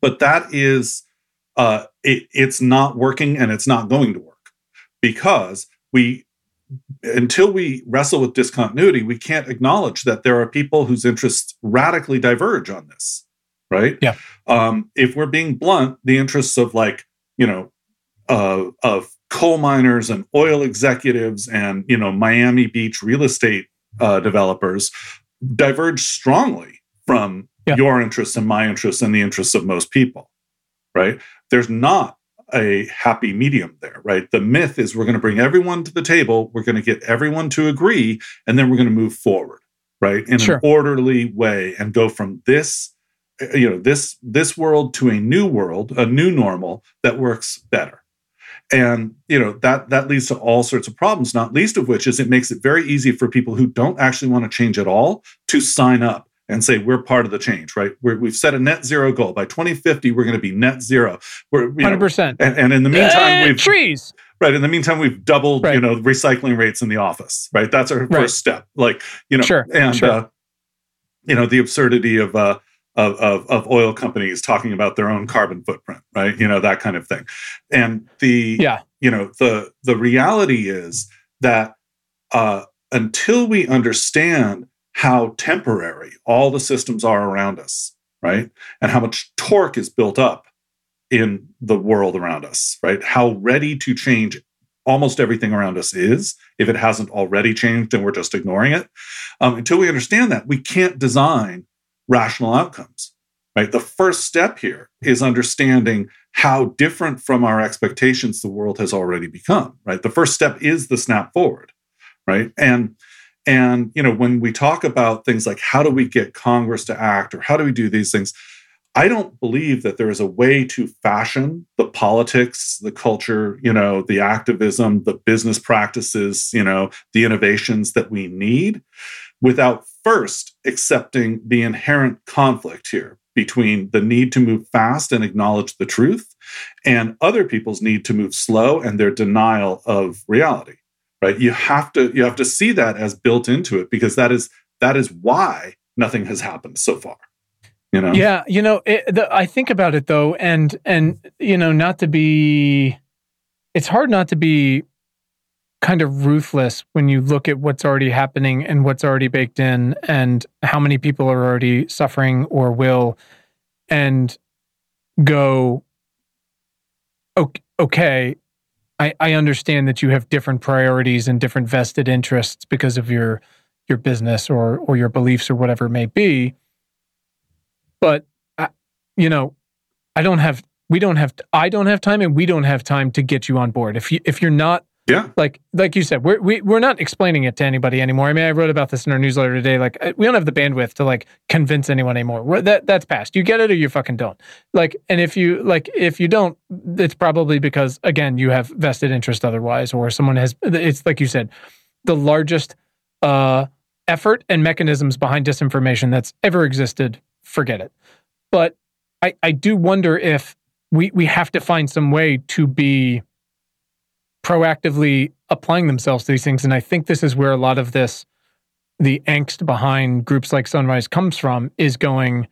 But that is uh, it, it's not working and it's not going to work because we until we wrestle with discontinuity we can't acknowledge that there are people whose interests radically diverge on this right yeah um, if we're being blunt the interests of like you know uh, of coal miners and oil executives and you know miami beach real estate uh, developers diverge strongly from yeah. your interests and my interests and the interests of most people right there's not a happy medium there, right? The myth is we're going to bring everyone to the table, we're going to get everyone to agree, and then we're going to move forward, right? In sure. an orderly way and go from this you know this this world to a new world a new normal that works better and you know that that leads to all sorts of problems not least of which is it makes it very easy for people who don't actually want to change at all to sign up and say we're part of the change, right? we have set a net zero goal by 2050. We're going to be net zero. We're hundred percent. And, and in the meantime, we've trees. Right. In the meantime, we've doubled, right. you know, recycling rates in the office. Right. That's our right. first step. Like, you know, sure. and sure. Uh, you know the absurdity of uh of, of, of oil companies talking about their own carbon footprint, right? You know that kind of thing, and the yeah, you know the the reality is that uh, until we understand how temporary all the systems are around us, right? And how much torque is built up in the world around us, right? How ready to change almost everything around us is if it hasn't already changed and we're just ignoring it. Um, until we understand that, we can't design rational outcomes, right? The first step here is understanding how different from our expectations the world has already become, right? The first step is the snap forward, right? And and you know when we talk about things like how do we get Congress to act or how do we do these things, I don't believe that there is a way to fashion the politics, the culture, you know, the activism, the business practices, you know, the innovations that we need without first accepting the inherent conflict here between the need to move fast and acknowledge the truth and other people's need to move slow and their denial of reality right? You have to you have to see that as built into it because that is that is why nothing has happened so far you know? Yeah you know it, the, i think about it though and and you know not to be it's hard not to be kind of ruthless when you look at what's already happening and what's already baked in and how many people are already suffering or will and go okay I, I understand that you have different priorities and different vested interests because of your your business or or your beliefs or whatever it may be. But I, you know i don't have we don't have i don't have time and we don't have time to get you on board. If you if you're not yeah. Like like you said we're we, we're not explaining it to anybody anymore. I mean i wrote about this in our newsletter today. Like we don't have the bandwidth to like convince anyone anymore. We're, that that's past. You get it or you fucking don't. Like and if you like if you don't it's probably because again you have vested interest otherwise or someone has it's like you said the largest uh effort and mechanisms behind disinformation that's ever existed forget it. But I, I do wonder if we, we have to find some way to be proactively applying themselves to these things. And I think this is where a lot of this, the angst behind groups like Sunrise comes from, is going,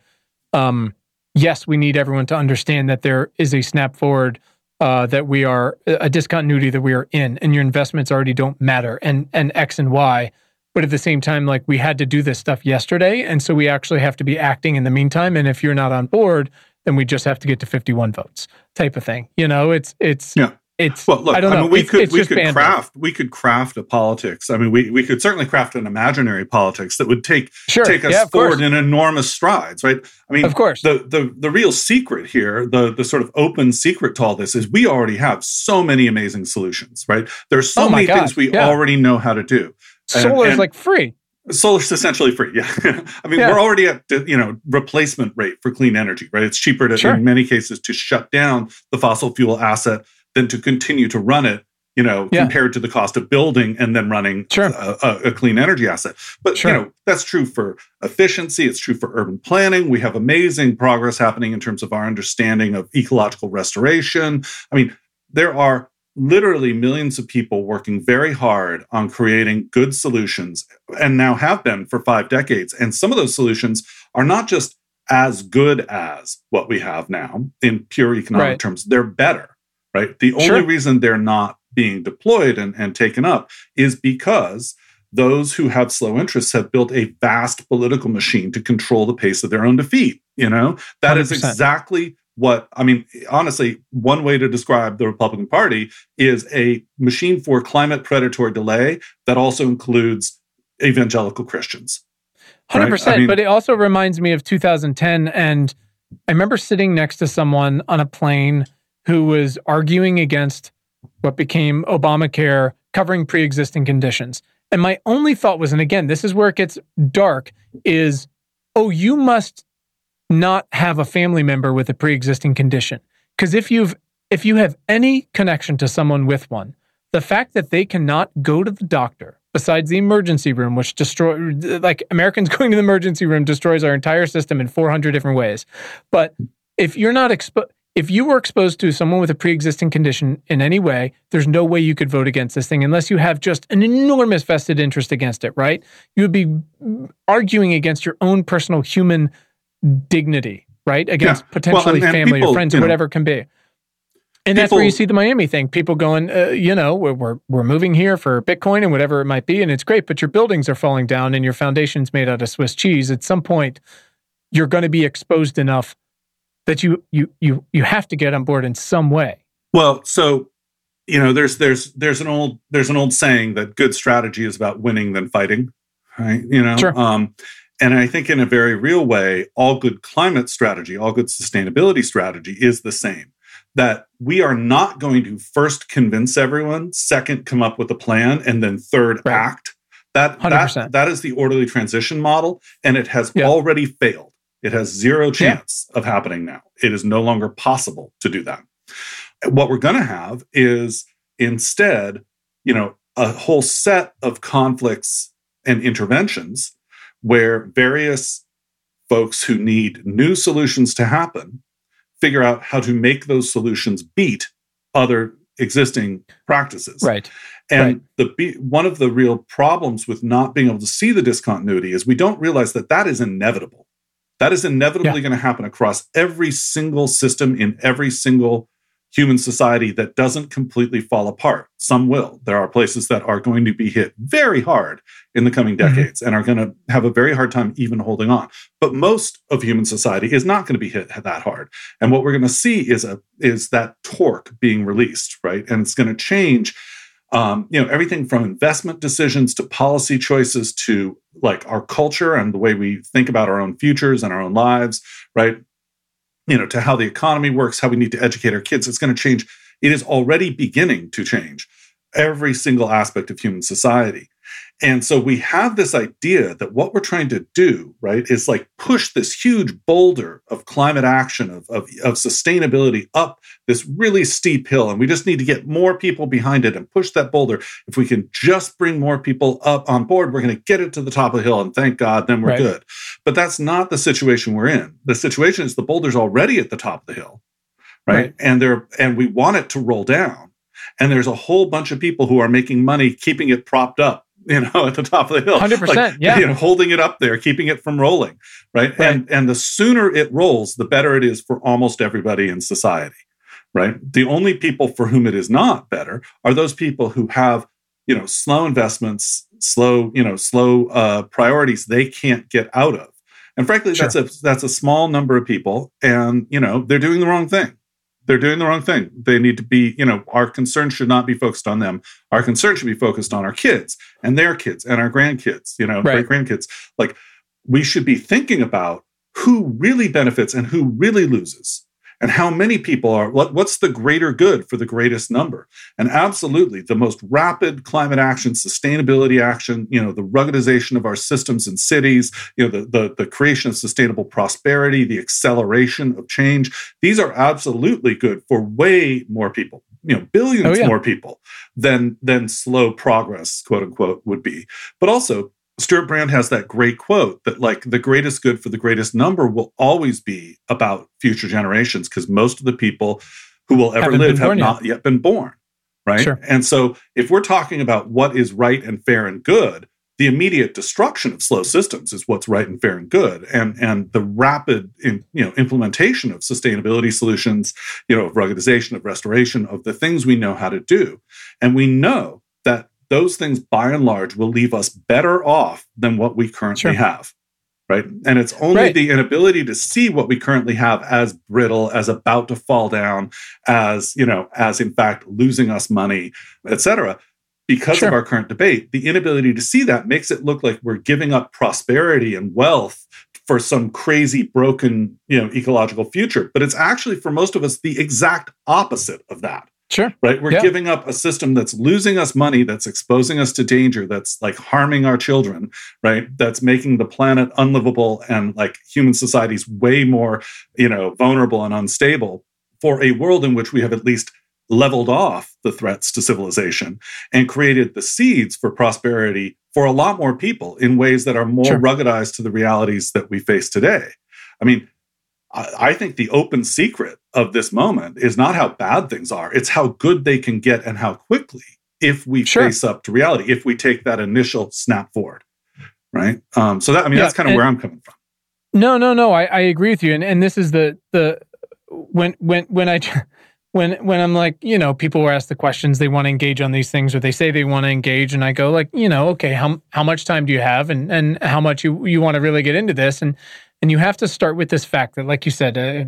um, yes, we need everyone to understand that there is a snap forward, uh, that we are a discontinuity that we are in, and your investments already don't matter, and and X and Y. But at the same time like we had to do this stuff yesterday and so we actually have to be acting in the meantime. And if you're not on board then we just have to get to 51 votes type of thing. You know it's it's yeah it's well look i don't I mean, we it's, could it's we could craft we could craft a politics i mean we, we could certainly craft an imaginary politics that would take sure. take us yeah, forward in enormous strides right i mean of course the, the the real secret here the the sort of open secret to all this is we already have so many amazing solutions right there's so oh many God. things we yeah. already know how to do Solar is like free. Solar's essentially free. Yeah. I mean, yeah. we're already at, you know, replacement rate for clean energy, right? It's cheaper to, sure. in many cases, to shut down the fossil fuel asset than to continue to run it, you know, yeah. compared to the cost of building and then running sure. a, a, a, clean energy asset. But, sure. you know, that's true for efficiency. It's true for urban planning. We have amazing progress happening in terms of our understanding of ecological restoration. I mean, there are literally millions of people working very hard on creating good solutions and now have been for five decades. And some of those solutions are not just as good as what we have now in pure economic right. terms, they're better, right? The only reason they're not being deployed and, and taken up is because those who have slow interests have built a vast political machine to control the pace of their own defeat. You know, that 100%. is exactly what I mean, honestly, one way to describe the Republican Party is a machine for climate predatory delay that also includes evangelical Christians. Hundred right? percent. I mean, but it also reminds me of 2010, and I remember sitting next to someone on a plane who was arguing against what became Obamacare, covering pre-existing conditions. And my only thought was, and again, this is where it gets dark, is, oh, you must not have a family member with a pre-existing condition. Because if you've if you have any connection to someone with one, the fact that they cannot go to the doctor besides the emergency room, which destroy like Americans going to the emergency room destroys our entire system in 400 different ways. But if you're not exposed, if you were exposed to someone with a pre-existing condition in any way, there's no way you could vote against this thing unless you have just an enormous vested interest against it, right? You would be arguing against your own personal human dignity, right? Against yeah. potentially well, and, and family people, or friends or whatever know, it can be. And that's where you see the Miami thing. People going, uh, you know, we're, we're, we're moving here for Bitcoin and whatever it might be, and it's great, but your buildings are falling down and your foundation's made out of Swiss cheese. At some point, you're going to be exposed enough that you you you you have to get on board in some way. Well, so you know, there's there's there's an old there's an old saying that good strategy is about winning than fighting, right? You know, sure. um, and I think in a very real way, all good climate strategy, all good sustainability strategy is the same. That we are not going to first convince everyone, second come up with a plan, and then third right. act. That, that that is the orderly transition model, and it has yeah. already failed. It has zero chance yeah. of happening now. It is no longer possible to do that. What we're going to have is instead, you know, a whole set of conflicts and interventions where various folks who need new solutions to happen figure out how to make those solutions beat other existing practices. Right. And right. the one of the real problems with not being able to see the discontinuity is we don't realize that that is inevitable. That is inevitably yeah. going to happen across every single system in every single human society that doesn't completely fall apart. Some will. There are places that are going to be hit very hard in the coming mm-hmm. decades mm-hmm. and are going to have a very hard time even holding on. But most of human society is not going to be hit that hard. And what we're going to see is a is that torque being released, right? And it's going to change um, you know everything from investment decisions to policy choices to like our culture and the way we think about our own futures and our own lives right? You know to how the economy works how we need to educate our kids it's going to change. It is already beginning to change every single aspect of human society and so we have this idea that what we're trying to do, right, is like push this huge boulder of climate action, of, of, of, sustainability up this really steep hill. And we just need to get more people behind it and push that boulder. If we can just bring more people up on board, we're going to get it to the top of the hill. And thank God, then we're right. good. But that's not the situation we're in. The situation is the boulder's already at the top of the hill, right? right. And there, and we want it to roll down. And there's a whole bunch of people who are making money keeping it propped up you know, at the top of the hill. 100%. Like, yeah. You know, holding it up there, keeping it from rolling. Right? right. And and the sooner it rolls, the better it is for almost everybody in society. Right. The only people for whom it is not better are those people who have, you know, slow investments, slow, you know, slow uh, priorities they can't get out of. And frankly, sure. that's a that's a small number of people, and you know, they're doing the wrong thing they're doing the wrong thing. They need to be, you know, our concern should not be focused on them. Our concern should be focused on our kids and their kids and our grandkids, you know, right. great grandkids. Like we should be thinking about who really benefits and who really loses and how many people are what, what's the greater good for the greatest number and absolutely the most rapid climate action sustainability action you know the ruggedization of our systems and cities you know the, the, the creation of sustainable prosperity the acceleration of change these are absolutely good for way more people you know billions oh, yeah. more people than than slow progress quote unquote would be but also Stewart Brand has that great quote that like the greatest good for the greatest number will always be about future generations because most of the people who will ever Haven't live have not yet. yet been born. Right. Sure. And so if we're talking about what is right and fair and good, the immediate destruction of slow systems is what's right and fair and good and and the rapid in, you know implementation of sustainability solutions you know of ruggedization of restoration of the things we know how to do and we know that those things by and large will leave us better off than what we currently sure. have right and it's only right. the inability to see what we currently have as brittle as about to fall down as you know as in fact losing us money etc because sure. of our current debate the inability to see that makes it look like we're giving up prosperity and wealth for some crazy broken you know ecological future but it's actually for most of us the exact opposite of that Sure. Right. We're yeah. giving up a system that's losing us money, that's exposing us to danger, that's like harming our children, right? That's making the planet unlivable and like human societies way more, you know, vulnerable and unstable for a world in which we have at least leveled off the threats to civilization and created the seeds for prosperity for a lot more people in ways that are more sure. ruggedized to the realities that we face today. I mean, I think the open secret of this moment is not how bad things are, it's how good they can get and how quickly if we sure. face up to reality, if we take that initial snap forward. Right. Um, so that, I mean, yeah, that's kind of where I'm coming from. No, no, no. I, I agree with you. And, and this is the, the, when, when, when I, when when I'm like, you know, people were asked the questions, they want to engage on these things, or they say they want to engage, and I go like, you know, okay, how how much time do you have, and and how much you you want to really get into this, and and you have to start with this fact that, like you said, uh,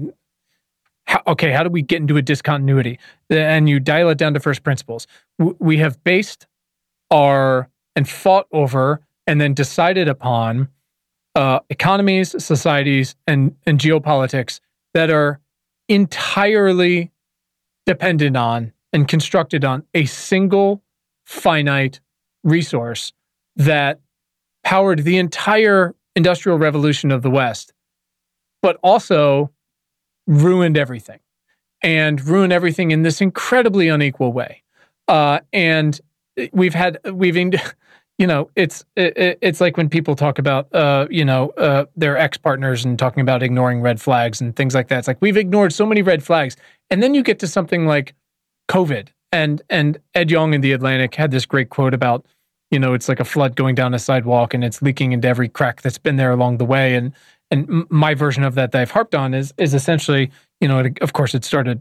how, okay, how do we get into a discontinuity, and you dial it down to first principles. We have based our and fought over, and then decided upon uh, economies, societies, and and geopolitics that are entirely dependent on and constructed on a single finite resource that powered the entire industrial revolution of the West, but also ruined everything and ruined everything in this incredibly unequal way. Uh, and we've had, we've, you know, it's it, it's like when people talk about, uh, you know, uh, their ex partners and talking about ignoring red flags and things like that. It's like we've ignored so many red flags, and then you get to something like COVID, and and Ed Yong in the Atlantic had this great quote about, you know, it's like a flood going down a sidewalk and it's leaking into every crack that's been there along the way, and and my version of that that I've harped on is is essentially, you know, it, of course it started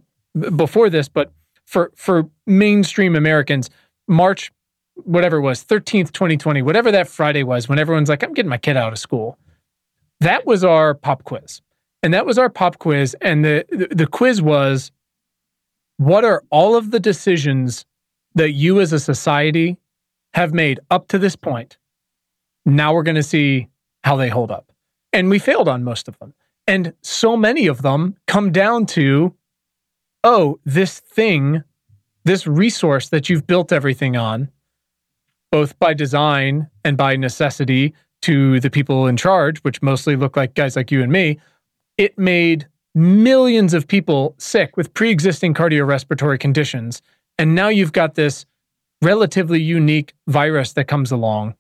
before this, but for for mainstream Americans, March whatever it was, 13th, 2020, whatever that Friday was, when everyone's like, I'm getting my kid out of school. That was our pop quiz. And that was our pop quiz. And the, the, the quiz was what are all of the decisions that you as a society have made up to this point? Now we're going to see how they hold up. And we failed on most of them. And so many of them come down to, oh, this thing, this resource that you've built everything on, both by design and by necessity to the people in charge, which mostly look like guys like you and me, it made millions of people sick with pre existing cardiorespiratory conditions. And now you've got this relatively unique virus that comes along.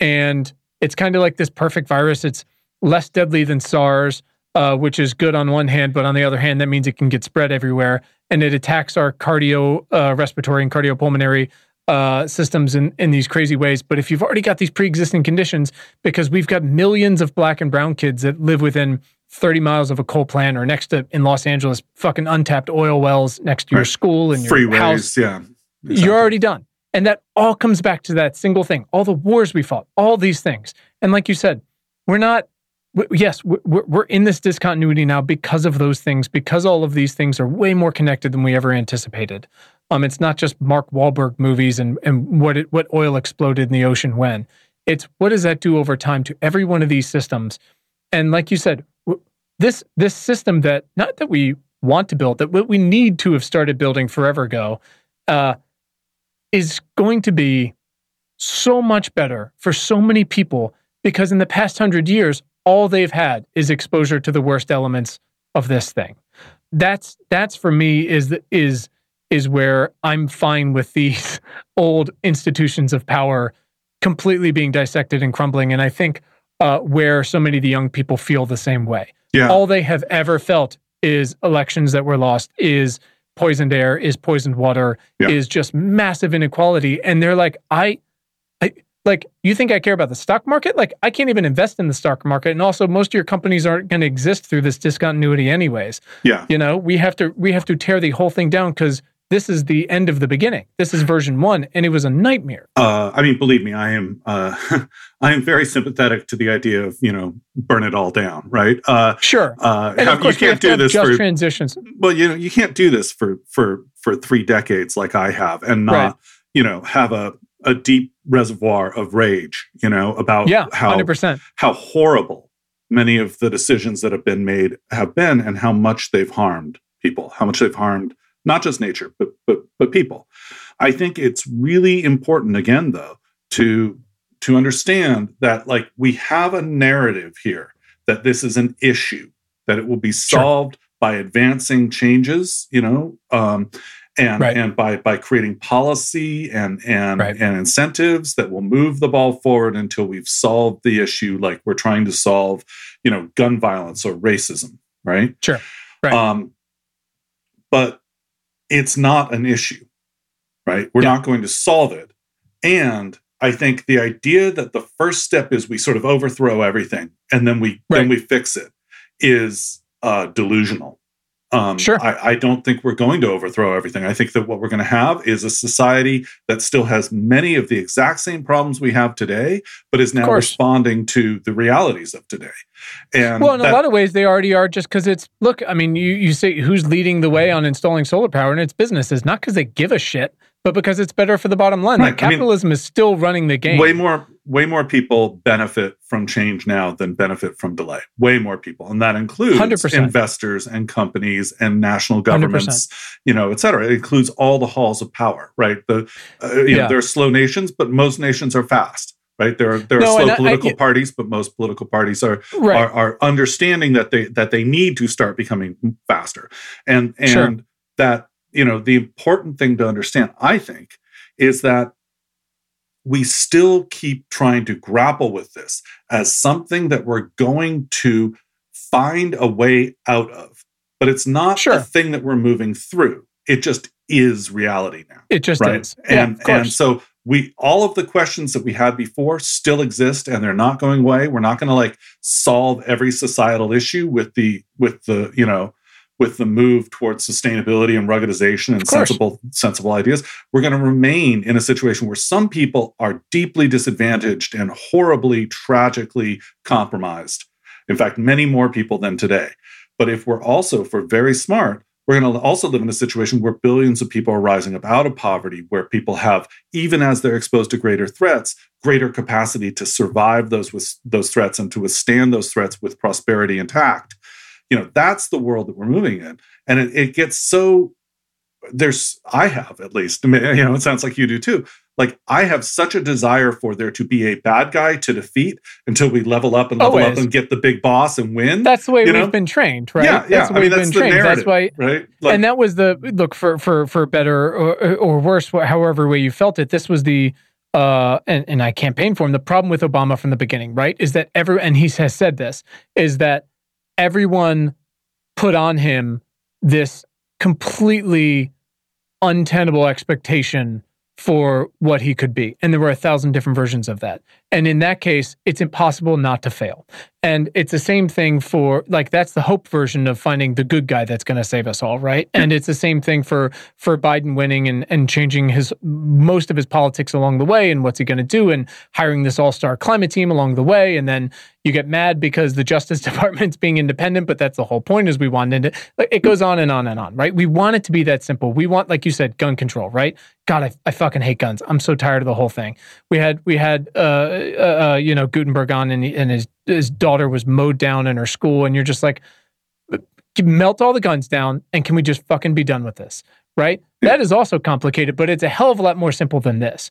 And it's kind of like this perfect virus. It's less deadly than SARS, uh, which is good on one hand, but on the other hand, that means it can get spread everywhere. And it attacks our cardio, uh, respiratory, and cardiopulmonary uh, systems in, in these crazy ways. But if you've already got these pre existing conditions, because we've got millions of black and brown kids that live within 30 miles of a coal plant or next to in Los Angeles, fucking untapped oil wells next to your school and your Freeways, house. Yeah. Exactly. You're already done. And that all comes back to that single thing. All the wars we fought, all these things. And like you said, we're not, yes, we're, we're in this discontinuity now because of those things, because all of these things are way more connected than we ever anticipated. Um, it's not just Mark Wahlberg movies and and what it, what oil exploded in the ocean when. It's what does that do over time to every one of these systems? And like you said, this this system that not that we want to build, that what we need to have started building forever ago, uh, is going to be so much better for so many people because in the past hundred years, all they've had is exposure to the worst elements of this thing. That's that's for me is is is where I'm fine with these old institutions of power completely being dissected and crumbling. And I think uh, where so many of the young people feel the same way. Yeah. All they have ever felt is elections that were lost, is poisoned air, is poisoned water, yeah. is just massive inequality. And they're like, I, I, like, you think I care about the stock market? Like, I can't even invest in the stock market. And also, most of your companies aren't going to exist through this discontinuity, anyways. Yeah. You know, we have to we have to tear the whole thing down because this is the end of the beginning. This is version one, and it was a nightmare. Uh, I mean, believe me, I am uh, I am very sympathetic to the idea of you know burn it all down, right? Uh, sure. Uh, and of course, you can't do this just for transitions. Well, you know, you can't do this for for for three decades like I have, and not right. you know have a a deep reservoir of rage, you know, about yeah, how 100%. how horrible many of the decisions that have been made have been, and how much they've harmed people, how much they've harmed not just nature, but but but people. I think it's really important again though to to understand that like we have a narrative here that this is an issue that it will be solved sure. by advancing changes, you know, um, and right. and by by creating policy and and right. and incentives that will move the ball forward until we've solved the issue like we're trying to solve, you know, gun violence or racism, right? Sure. Right. Um, but it's not an issue, right? We're yeah. not going to solve it. And I think the idea that the first step is we sort of overthrow everything and then we right. then we fix it is uh, delusional. Um, sure. I, I, don't think we're going to overthrow everything. I think that what we're going to have is a society that still has many of the exact same problems we have today, but is now responding to the realities of today. And well, in that, a lot of ways, they already are. Just because it's look, I mean, you you say who's leading the way on installing solar power, and it's businesses, not because they give a shit, but because it's better for the bottom line. Right. Like capitalism I mean, is still running the game. Way more way more people benefit from change now than benefit from delay. Way more people, and that includes 100%. investors and companies and national governments, 100%. you know, et cetera. It includes all the halls of power, right? The uh, you yeah. know, there are slow nations, but most nations are fast. Right there are there are no, slow political I, I, parties, but most political parties are, right. are are understanding that they that they need to start becoming faster, and and sure. that you know the important thing to understand, I think, is that we still keep trying to grapple with this as something that we're going to find a way out of. But it's not sure. a thing that we're moving through. It just is reality now. It just right? is. And yeah, and so we all of the questions that we had before still exist and they're not going away. We're not going to like solve every societal issue with the with the, you know, with the move towards sustainability and ruggedization and sensible sensible ideas we're going to remain in a situation where some people are deeply disadvantaged and horribly tragically compromised. In fact many more people than today. But if we're also if we're very smart we're going to also live in a situation where billions of people are rising up out of poverty, where people have, even as they're exposed to greater threats, greater capacity to survive those with those threats and to withstand those threats with prosperity intact you know that's the world that we're moving in and it, it gets so there's i have at least you know it sounds like you do too like i have such a desire for there to be a bad guy to defeat until we level up and level Always. up and get the big boss and win that's the way we've know? been trained right yeah yeah that's the way I mean, we've been trained that's why right like, and that was the look for for for better or, or worse however way you felt it this was the uh, and, and I campaigned for him. The problem with Obama from the beginning, right, is that every and he has said this is that everyone put on him this completely untenable expectation for what he could be. And there were a thousand different versions of that. And in that case, it's impossible not to fail. And it's the same thing for like that's the hope version of finding the good guy that's going to save us all, right? And it's the same thing for for Biden winning and and changing his most of his politics along the way and what's he going to do and hiring this all-star climate team along the way and then you get mad because the Justice Department's being independent, but that's the whole point is we want it. It goes on and on and on, right? We want it to be that simple. We want, like you said, gun control, right? God, I, I fucking hate guns. I'm so tired of the whole thing. We had we had uh, uh, uh you know Guttenberg on and, and his his daughter was mowed down in her school, and you're just like, melt all the guns down, and can we just fucking be done with this, right? That is also complicated, but it's a hell of a lot more simple than this.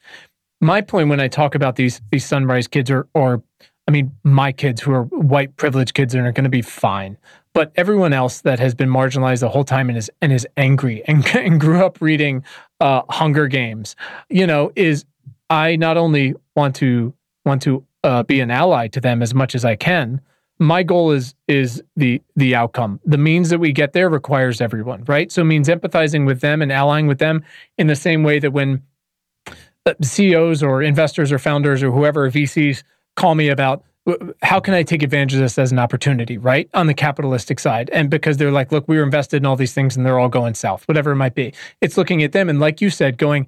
My point when I talk about these these sunrise kids or or I mean, my kids who are white privileged kids and are going to be fine. But everyone else that has been marginalized the whole time and is and is angry and, and grew up reading uh, Hunger Games, you know, is I not only want to want to uh, be an ally to them as much as I can. My goal is is the the outcome. The means that we get there requires everyone, right? So it means empathizing with them and allying with them in the same way that when uh, CEOs or investors or founders or whoever VCs call me about how can I take advantage of this as an opportunity, right? On the capitalistic side. And because they're like, look, we were invested in all these things and they're all going south, whatever it might be. It's looking at them and, like you said, going,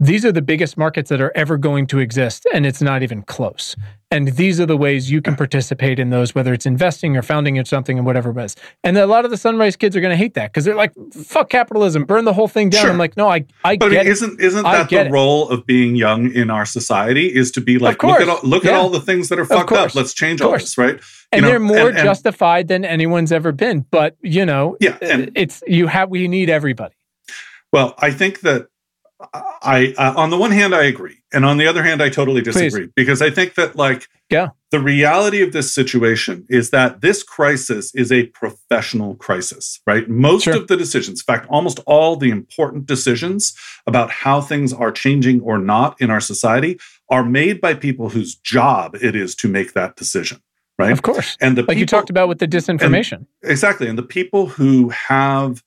these are the biggest markets that are ever going to exist, and it's not even close. And these are the ways you can participate in those, whether it's investing or founding in something and whatever it is. And a lot of the Sunrise kids are going to hate that because they're like, "Fuck capitalism, burn the whole thing down." Sure. I'm like, no, I, I but get isn't isn't that the it. role of being young in our society? Is to be like, look at all, look yeah. at all the things that are fucked up. Let's change all this, right? You and know, they're more and, and, justified than anyone's ever been. But you know, yeah, and, it's you have we need everybody. Well, I think that I uh, on the one hand I agree, and on the other hand I totally disagree Please. because I think that like yeah, the reality of this situation is that this crisis is a professional crisis, right? Most sure. of the decisions, in fact, almost all the important decisions about how things are changing or not in our society are made by people whose job it is to make that decision. Right. Of course. And the like people, you talked about with the disinformation. And, exactly. And the people who have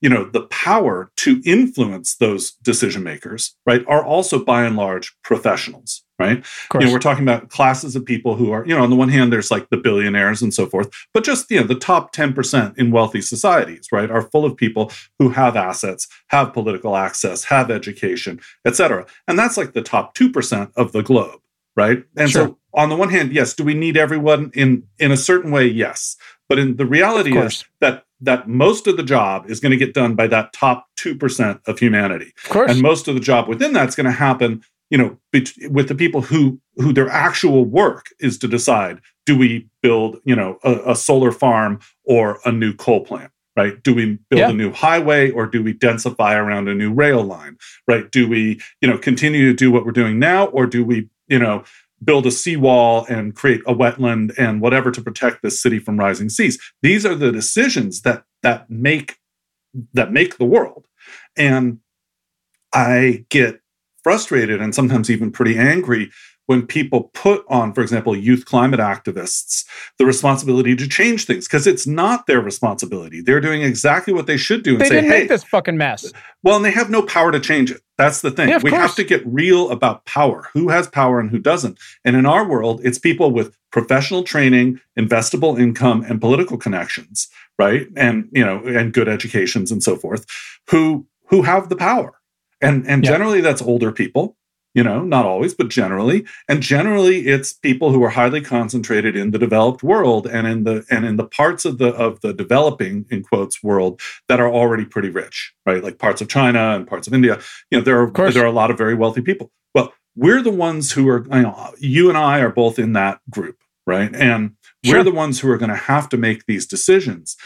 you know the power to influence those decision makers right are also by and large professionals right? You know we're talking about classes of people who are you know on the one hand there's like the billionaires and so forth but just you know the top 10% in wealthy societies right are full of people who have assets have political access have education etc and that's like the top 2% of the globe right? And sure. so on the one hand yes do we need everyone in in a certain way? Yes but in the reality is that that most of the job is going to get done by that top 2% of humanity. Of course. And most of the job within that's going to happen, you know, with the people who who their actual work is to decide do we build, you know, a, a solar farm or a new coal plant? Right? Do we build yeah. a new highway or do we densify around a new rail line? Right? Do we, you know, continue to do what we're doing now or do we, you know, build a seawall and create a wetland and whatever to protect this city from rising seas. These are the decisions that that make that make the world. And I get frustrated and sometimes even pretty angry when people put on, for example, youth climate activists, the responsibility to change things because it's not their responsibility. They're doing exactly what they should do and they say, didn't "Hey, make this fucking mess." Well, and they have no power to change it. That's the thing. Yeah, we course. have to get real about power. Who has power and who doesn't? And in our world, it's people with professional training, investable income, and political connections, right? And you know, and good educations and so forth, who who have the power. And and yeah. generally, that's older people you know not always but generally. And generally it's people who are highly concentrated in the developed world and in the and in the parts of the of the developing in quotes world that are already pretty rich right? Like parts of china and parts of india. You know there are there are a lot of very wealthy people. Well we're the ones who are you know you and i are both in that group right? And we're the ones who are going to have to make these decisions.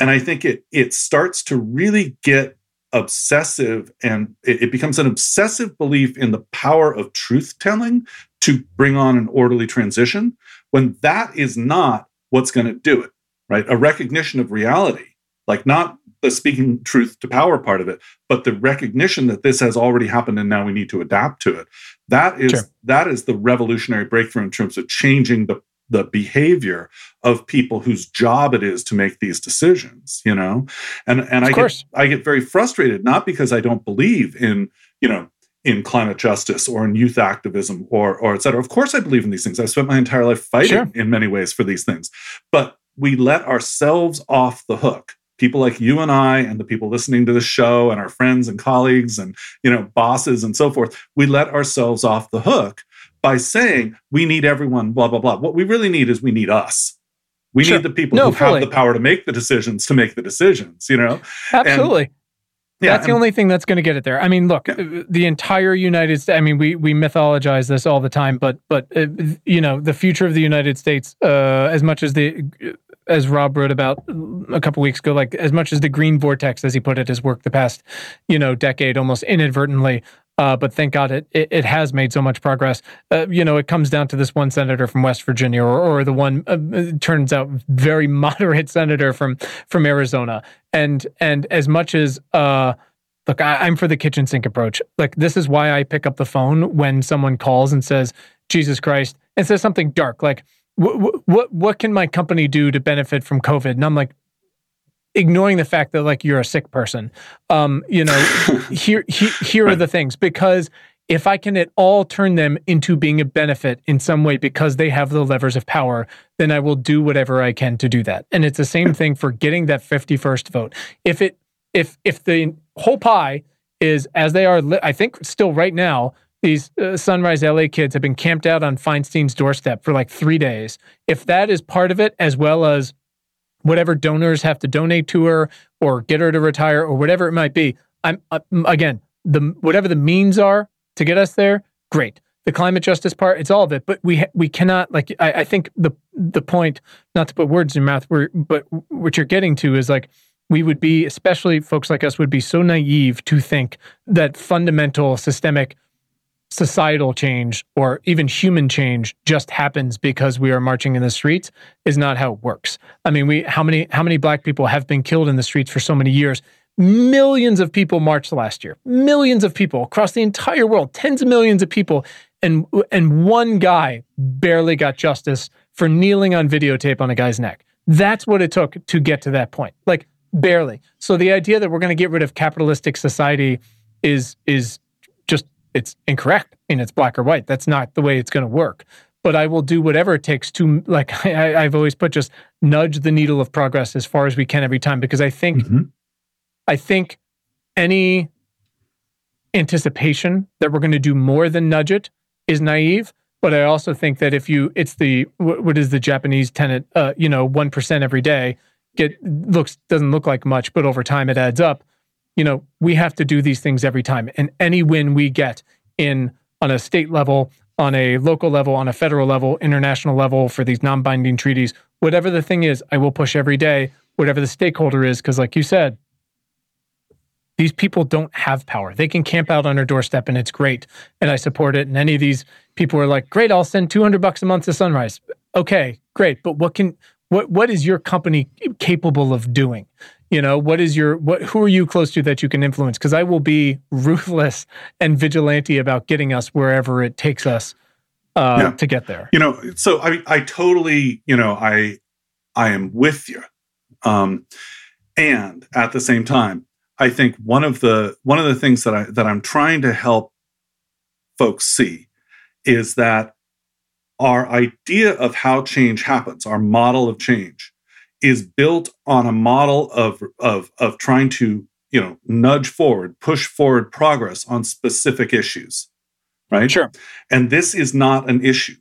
And i think it it starts to really get obsessive and it, becomes an obsessive belief in the power of truth telling to bring on an orderly transition when that is not what's going to do it right a recognition of reality like not the speaking truth to power part of it but the recognition that this has already happened and now we need to adapt to it that is sure. that is the revolutionary breakthrough in terms of changing the the behavior of people whose job it is to make these decisions you know? And and of i course. get i get very frustrated not because i don't believe in you know in climate justice or in youth activism or or et cetera. Of course i believe in these things. I've spent my entire life fighting sure. in many ways for these things. But we let ourselves off the hook. People like you and i and the people listening to the show and our friends and colleagues and you know bosses and so forth we let ourselves off the hook by saying we need everyone, blah, blah, blah. What we really need is we need us. We sure. need the people no, who fully. have the power to make the decisions to make the decisions, you know? Absolutely. And, yeah, that's and, the only thing that's going to get it there. I mean, look, yeah. the entire United States. I mean, we we mythologize this all the time, but but uh, you know, the future of the United States, uh, as much as the as Rob wrote about a couple weeks ago, like as much as the green vortex, as he put it, has worked the past you know decade almost inadvertently uh, but thank God it, it, it has made so much progress. Uh, you know, it comes down to this one senator from West Virginia, or, or the one uh, turns out very moderate senator from from Arizona. And and as much as uh, look, I, I'm for the kitchen sink approach. Like this is why I pick up the phone when someone calls and says Jesus Christ and says something dark like. What, what what can my company do to benefit from COVID? And I'm like, ignoring the fact that like you're a sick person. Um, you know, here here, here are the things because if I can at all turn them into being a benefit in some way because they have the levers of power, then I will do whatever I can to do that. And it's the same thing for getting that 51st vote. If it if if the whole pie is as they are I think still right now these uh, Sunrise LA kids have been camped out on Feinstein's doorstep for like 3 days. If that is part of it as well as whatever donors have to donate to her or get her to retire or whatever it might be. I'm uh, again the whatever the means are to get us there. Great. The climate justice part, it's all of it, but we we cannot like I, I think the the point, not to put words in your mouth, but what you're getting to is like we would be, especially folks like us, would be so naive to think that fundamental systemic societal change or even human change just happens because we are marching in the streets is not how it works. I mean, we how many how many black people have been killed in the streets for so many years? Millions of people marched last year. Millions of people across the entire world, tens of millions of people and and one guy barely got justice for kneeling on videotape on a guy's neck. That's what it took to get to that point. Like barely. So the idea that we're going to get rid of capitalistic society is is it's incorrect. Mean, it's black or white. That's not the way it's going to work. But I will do whatever it takes to, like I, have always put, just nudge the needle of progress as far as we can every time. Because I think, mm-hmm. I think any anticipation that we're going to do more than nudge it is naive. But I also think that if you, it's the what is the Japanese tenant, Uh, you know, one percent every day get looks doesn't look like much, but over time it adds up. You know, we have to do these things every time, and any win we get in on a state level, on a local level, on a federal level, international level for these non-binding treaties, whatever the thing is, I will push every day. Whatever the stakeholder is, because like you said, these people don't have power. They can camp out on our doorstep and it's great. And I support it. And any of these people are like, great, I'll send 200 bucks a month to Sunrise. Okay, great. But what can, what, what is your company capable of doing? You know, what is your, what, who are you close to that you can influence? Cause I will be ruthless and vigilante about getting us wherever it takes us uh, yeah. to get there. You know, so I, I totally, you know, I, I am with you. Um, and at the same time, I think one of the one of the things that I that I'm trying to help folks see is that our idea of how change happens, our model of change, is built on a model of of of trying to you know nudge forward, push forward progress on specific issues, right? Sure. And this is not an issue.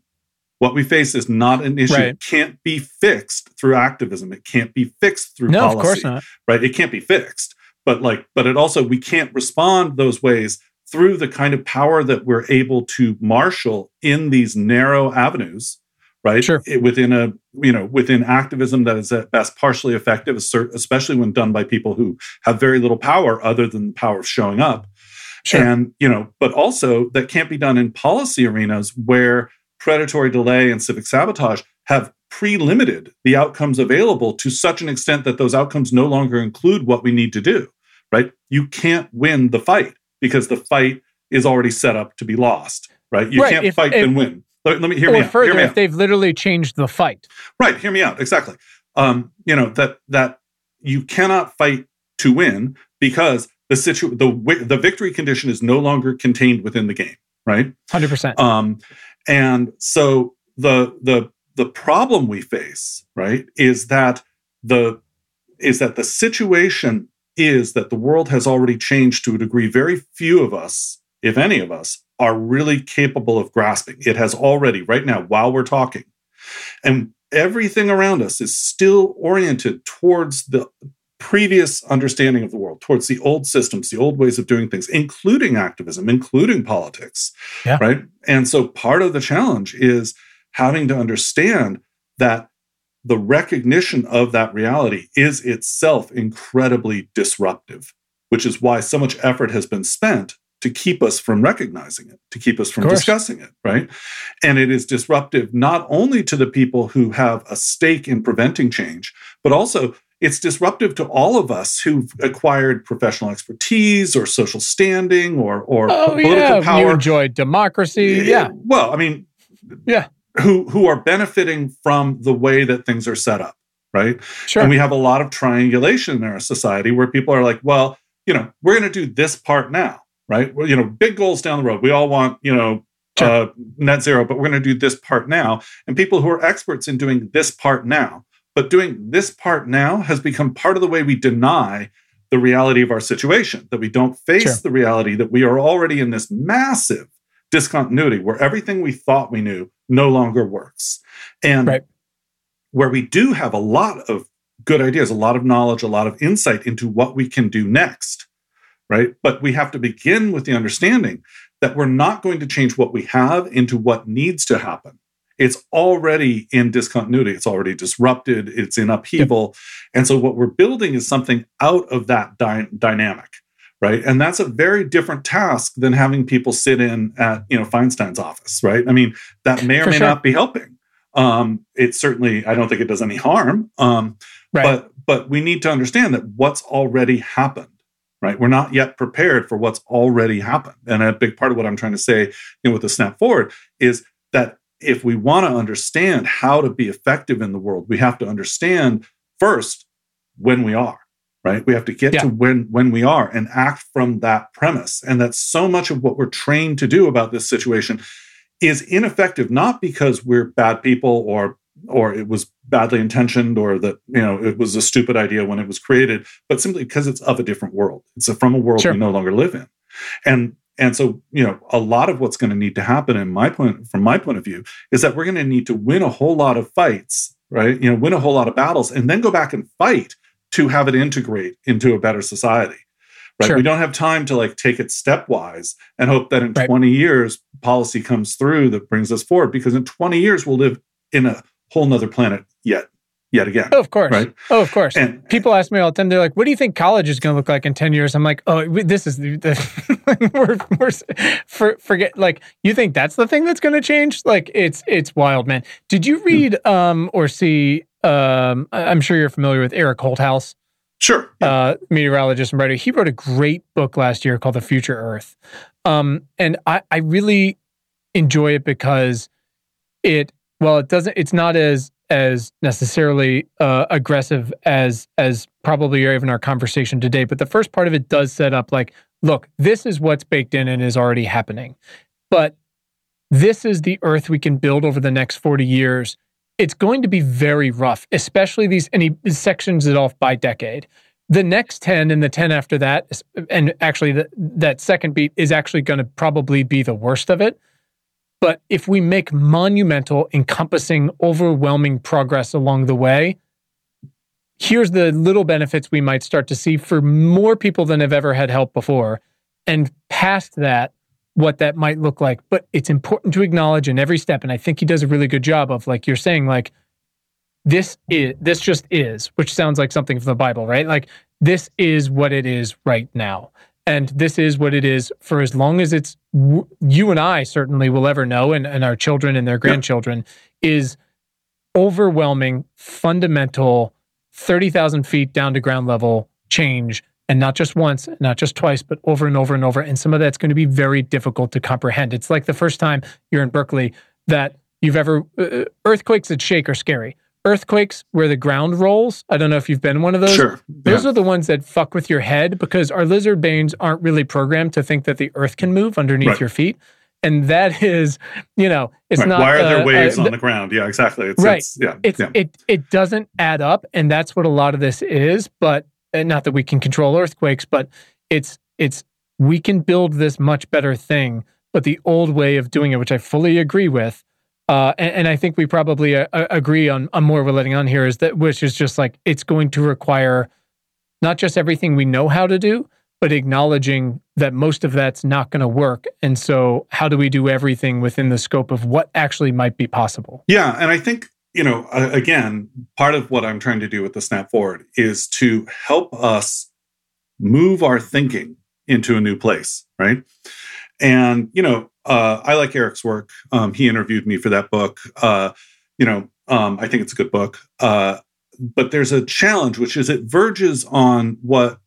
What we face is not an issue. Right. It can't be fixed through activism. It can't be fixed through no, policy. of course not. Right? It can't be fixed but like but it also we can't respond those ways through the kind of power that we're able to marshal in these narrow avenues right sure. It, within a you know within activism that is at best partially effective especially when done by people who have very little power other than the power of showing up sure. and you know but also that can't be done in policy arenas where predatory delay and civic sabotage have pre-limited the outcomes available to such an extent that those outcomes no longer include what we need to do right? You can't win the fight because the fight is already set up to be lost, right? You right. can't if, fight if, and win. Let, let, me hear me out. Further, me if out. they've literally changed the fight, right? Hear me out. Exactly. Um, you know that that you cannot fight to win because the situ the the victory condition is no longer contained within the game, right? Hundred percent. Um, and so the the the problem we face, right, is that the is that the situation is that the world has already changed to a degree very few of us, if any of us, are really capable of grasping. It has already, right now, while we're talking. And everything around us is still oriented towards the previous understanding of the world, towards the old systems, the old ways of doing things, including activism, including politics. Yeah. Right. And so part of the challenge is having to understand that the recognition of that reality is itself incredibly disruptive, which is why so much effort has been spent to keep us from recognizing it, to keep us from discussing it, right? And it is disruptive not only to the people who have a stake in preventing change, but also it's disruptive to all of us who've acquired professional expertise or social standing or or oh, political yeah. power. You enjoy democracy. Yeah. Well, I mean, yeah who who are benefiting from the way that things are set up right sure and we have a lot of triangulation in our society where people are like well you know we're going to do this part now right well, you know big goals down the road we all want you know sure. uh, net zero but we're going to do this part now and people who are experts in doing this part now but doing this part now has become part of the way we deny the reality of our situation that we don't face sure. the reality that we are already in this massive discontinuity where everything we thought we knew no longer works. And right. where we do have a lot of good ideas, a lot of knowledge, a lot of insight into what we can do next, right? But we have to begin with the understanding that we're not going to change what we have into what needs to happen. It's already in discontinuity, it's already disrupted, it's in upheaval. And so what we're building is something out of that dy- dynamic right and that's a very different task than having people sit in at you know feinstein's office right i mean that may or For may sure. not be helping um it certainly i don't think it does any harm um right. but but we need to understand that what's already happened right we're not yet prepared for what's already happened and a big part of what i'm trying to say you know with the snap forward is that if we want to understand how to be effective in the world we have to understand first when we are right? We have to get Yeah. to when when we are and act from that premise. And that's so much of what we're trained to do about this situation is ineffective, not because we're bad people or or it was badly intentioned or that you know it was a stupid idea when it was created, but simply because it's of a different world. It's from a world Sure. we no longer live in. And and so, you know, a lot of what's going to need to happen in my point from my point of view is that we're going to need to win a whole lot of fights, right? You know, win a whole lot of battles and then go back and fight to have it integrate into a better society. Right? Sure. We don't have time to like take it stepwise and hope that in Right. 20 years policy comes through that brings us forward because in 20 years we'll live in a whole nother planet yet yet again. Oh, of course. Right. Oh, of course. And People ask me all the time. They're like, "What do you think college is going to look like in ten years?" I'm like, "Oh, this is the, we're we're for, forget like you think that's the thing that's going to change? Like it's it's wild, man. Did you read um or see um I'm sure you're familiar with Eric Holthaus, sure. uh, meteorologist and writer. He wrote a great book last year called The Future Earth, um and I I really enjoy it because it well it doesn't it's not as as necessarily uh, aggressive as as probably even our conversation today but the first part of it does set up like look this is what's baked in and is already happening. But this is the earth we can build over the next 40 years. It's going to be very rough especially these and he sections it off by decade. The next 10 and the 10 after that, and actually the, that second beat is actually going to probably be the worst of it but if we make monumental, encompassing, overwhelming progress along the way, here's the little benefits we might start to see for more people than have ever had help before. And past that, what that might look like. But it's important to acknowledge in every step. And I think he does a really good job of like you're saying, like, this is this just is, which sounds like something from the Bible, right? Like this is what it is right now. And this is what it is for as long as it's w- you and I certainly will ever know, and, and our children and their grandchildren, is overwhelming, fundamental, 30,000 feet down to ground level change. And not just once, not just twice, but over and over and over. And some of that's going to be very difficult to comprehend. It's like the first time you're in Berkeley that you've ever, uh, earthquakes that shake are scary. Earthquakes where the ground rolls, I don't know if you've been one of those. Sure. Those Yeah. are the ones that fuck with your head because our lizard brains aren't really programmed to think that the earth can move underneath Right. your feet. And that is, you know, it's Right. not. Why are there uh, waves uh, on the ground? Yeah, exactly. It's, Right. It's, yeah. it's yeah. it it doesn't add up and that's what a lot of this is but not that we can control earthquakes but it's it's we can build this much better thing but the old way of doing it which i fully agree with uh, and, and I think we probably uh, agree on, on more we're letting on here is that which is just like it's going to require not just everything we know how to do, but acknowledging that most of that's not going to work. And so, how do we do everything within the scope of what actually might be possible? Yeah, and I think you know, again, part of what I'm trying to do with the Snap Forward is to help us move our thinking into a new place, right? And you know, uh, I like Eric's work. Um, he interviewed me for that book. Uh, you know, um, I think it's a good book. Uh, but there's a challenge, which is it verges on what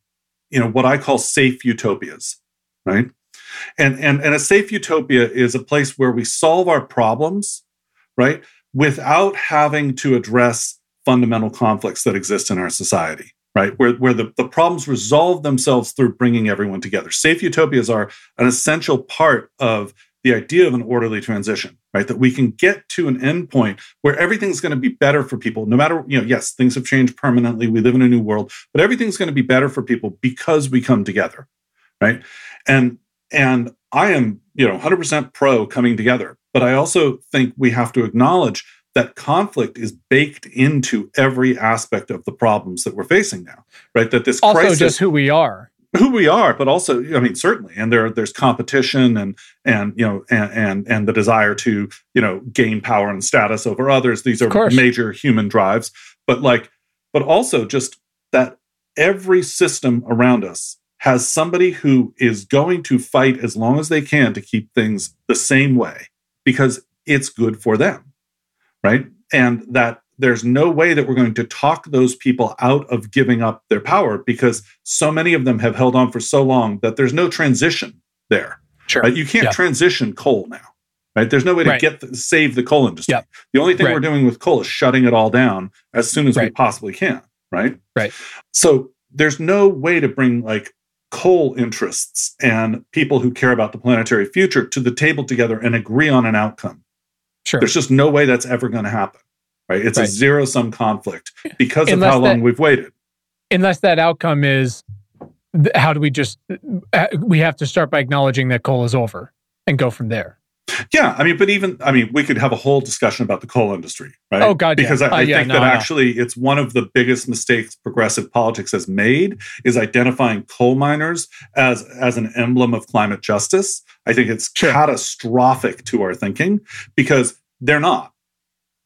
you know what I call safe utopias, right? And and and a safe utopia is a place where we solve our problems, right, without having to address fundamental conflicts that exist in our society, right? Where where the, the problems resolve themselves through bringing everyone together. Safe utopias are an essential part of the idea of an orderly transition, right? That we can get to an endpoint where everything's going to be better for people, no matter, you know, yes, things have changed permanently. We live in a new world, but everything's going to be better for people because we come together, right? And and I am, you know, 100% pro coming together, but I also think we have to acknowledge that conflict is baked into every aspect of the problems that we're facing now, right? That this Also, crisis, just who we are. Who we are, but also, I mean, certainly, and there there's competition and and you know and and and the desire to you know gain power and status over others. These are major human drives, but like, but also just that every system around us has somebody who is going to fight as long as they can to keep things the same way because it's good for them, right? And that there's no way that we're going to talk those people out of giving up their power because so many of them have held on for so long that there's no transition there. Sure. Right? You can't Yeah. transition coal now. Right? There's no way to Right. get the, save the coal industry. Yeah. The only thing Right. we're doing with coal is shutting it all down as soon as we possibly can. Right. Right. So there's no way to bring like coal interests and people who care about the planetary future to the table together and agree on an outcome. Sure. There's just no way that's ever going to happen. Right? It's Right. a zero sum conflict because of how long that- we've waited. Unless that outcome is how do we just uh, we have to start by acknowledging that coal is over and go from there. Yeah, I mean, but even I mean, we could have a whole discussion about the coal industry, right? Oh, God, yeah. because I, Uh, I yeah, think no, that I know. actually it's one of the biggest mistakes progressive politics has made is identifying coal miners as as an emblem of climate justice. I think it's Sure. catastrophic to our thinking because they're not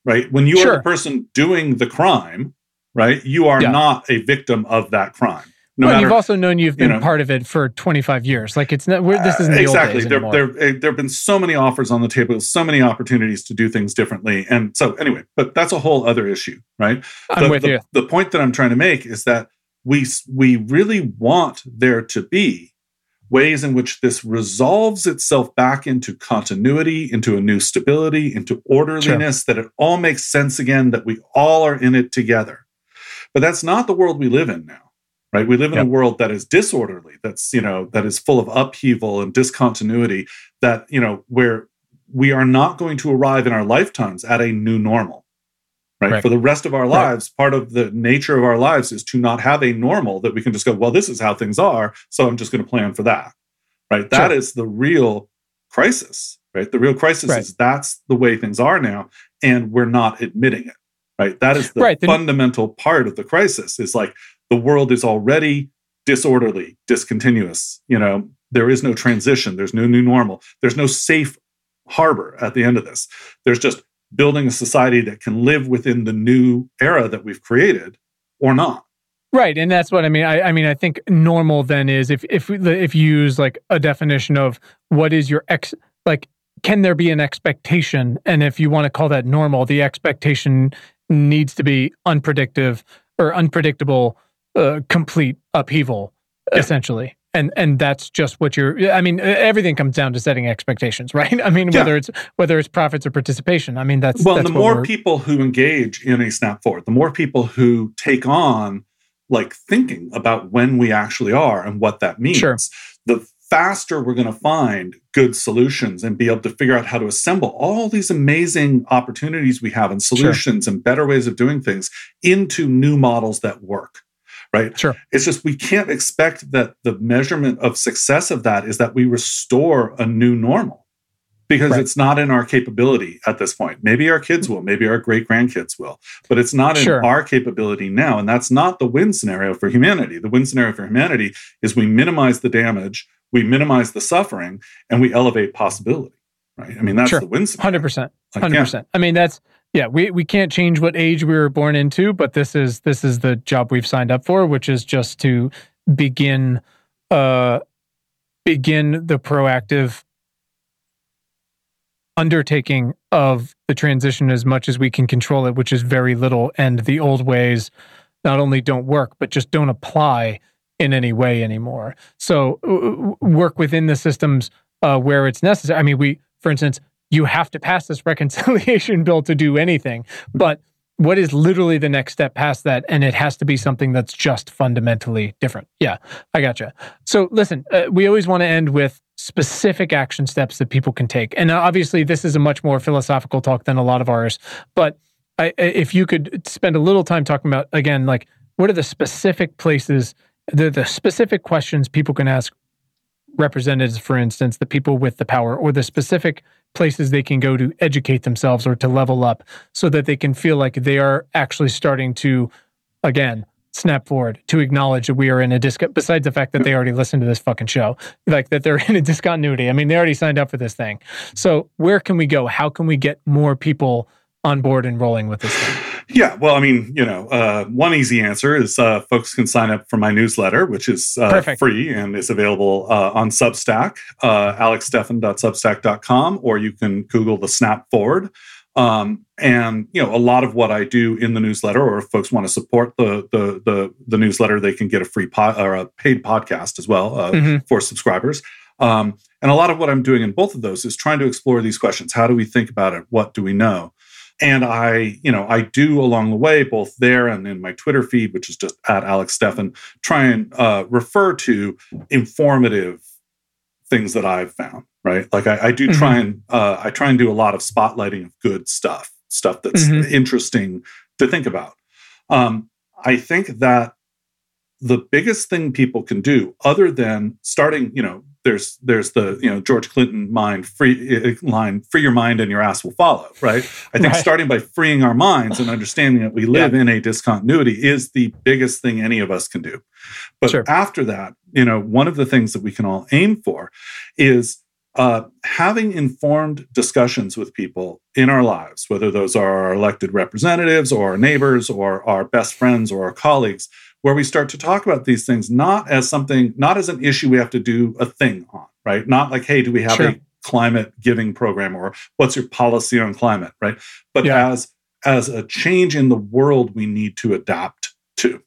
right. When you are Sure. the person doing the crime, right, you are Yeah. not a victim of that crime. No well, matter you've also known you've you been know- part of it for 25 years. Like it's not we're, this isn't the exactly. there, there, uh, there have been so many offers on the table, so many opportunities to do things differently, and so anyway. But that's a whole other issue, right? I'm the, with the, you. The point that I'm trying to make is that we we really want there to be ways in which this resolves itself back into continuity, into a new stability, into orderliness, that it all makes sense again, that we all are in it together. But that's not the world we live in now. Right? We live in Yep. a world that is disorderly, that's, you know, that is full of upheaval and discontinuity, that, you know, where we are not going to arrive in our lifetimes at a new normal right? Right. For the rest of our Right. lives, part of the nature of our lives is to not have a normal that we can just go, well, this is how things are, so I'm just going to plan for that, right? That is Sure. the real crisis, right? The real crisis Right. is that's the way things are now, and we're not admitting it, right? That is the Right, the- fundamental part of the crisis. Is like the world is already disorderly, discontinuous. You know, there is no transition. There's no new normal. There's no safe harbor at the end of this. There's just building a society that can live within the new era that we've created or not. Right, and that's what I mean. I, I mean, I think normal then is if if if you use like a definition of what is your ex like can there be an expectation, and if you want to call that normal, the expectation needs to be unpredictable or unpredictable, uh, complete upheaval, Yeah. essentially. And and that's just what you're. I mean, everything comes down to setting expectations, right? I mean, Yeah. whether it's whether it's profits or participation. I mean, that's well, that's the more people who engage in a snap forward, the more people who take on like thinking about when we actually are and what that means, Sure. the faster we're going to find good solutions and be able to figure out how to assemble all these amazing opportunities we have and solutions and better ways of doing things into new models that work. Right. Sure. It's just we can't expect that the measurement of success of that is that we restore a new normal because Right. it's not in our capability at this point. Maybe our kids will, maybe our great grandkids will, but it's not in Sure. our capability now. And that's not the win scenario for humanity. The win scenario for humanity is we minimize the damage, we minimize the suffering, and we elevate possibility. Right. I mean, that's Sure. the win scenario. Hundred percent. Like, Hundred yeah. percent. I mean, that's yeah. We we can't change what age we were born into, but this is this is the job we've signed up for, which is just to begin uh begin the proactive undertaking of the transition as much as we can control it, which is very little. And the old ways not only don't work, but just don't apply in any way anymore. So w- work within the systems uh, where it's necessary. I mean, we, for instance, you have to pass this reconciliation bill to do anything, but what is literally the next step past that? And it has to be something that's just fundamentally different. Yeah, I gotcha. So listen, uh, we always want to end with specific action steps that people can take. And obviously, this is a much more philosophical talk than a lot of ours. But I- if you could spend a little time talking about, again, like what are the specific places, the, the specific questions people can ask representatives, for instance, the people with the power, or the specific places they can go to educate themselves or to level up so that they can feel like they are actually starting to, again, snap forward to acknowledge that we are in a disc besides the fact that they already listened to this fucking show like that they're in a discontinuity. I mean they already signed up for this thing. So where can we go? How can we get more people on board and rolling with this thing Yeah, well, I mean, you know, uh, one easy answer is uh, folks can sign up for my newsletter, which is uh, free and is available uh, on Substack, uh, or you can Google the Snap Forward. Um, and you know, a lot of what I do in the newsletter, or if folks want to support the the the, the newsletter, they can get a free pod or a paid podcast as well uh, Mhm. for subscribers. Um, and a lot of what I'm doing in both of those is trying to explore these questions. How do we think about it? What do we know? And I, you know, I do along the way, both there and in my Twitter feed, which is just at Alex Steffen, try and uh, refer to informative things that I've found. Right, like I, I do mm-hmm. try and uh, I try and do a lot of spotlighting of good stuff, stuff that's mm-hmm. interesting to think about. Um, I think that the biggest thing people can do other than starting you know there's there's the you know george clinton mind free uh, line free your mind and your ass will follow right i think right. starting by freeing our minds and understanding that we live yeah. in a discontinuity is the biggest thing any of us can do but sure. after that you know one of the things that we can all aim for is uh, having informed discussions with people in our lives, whether those are our elected representatives or our neighbors or our best friends or our colleagues, where we start to talk about these things not as something, not as an issue we have to do a thing on, right? Not like, hey, do we have sure. a climate giving program or what's your policy on climate, right? But yeah. as as a change in the world we need to adapt to.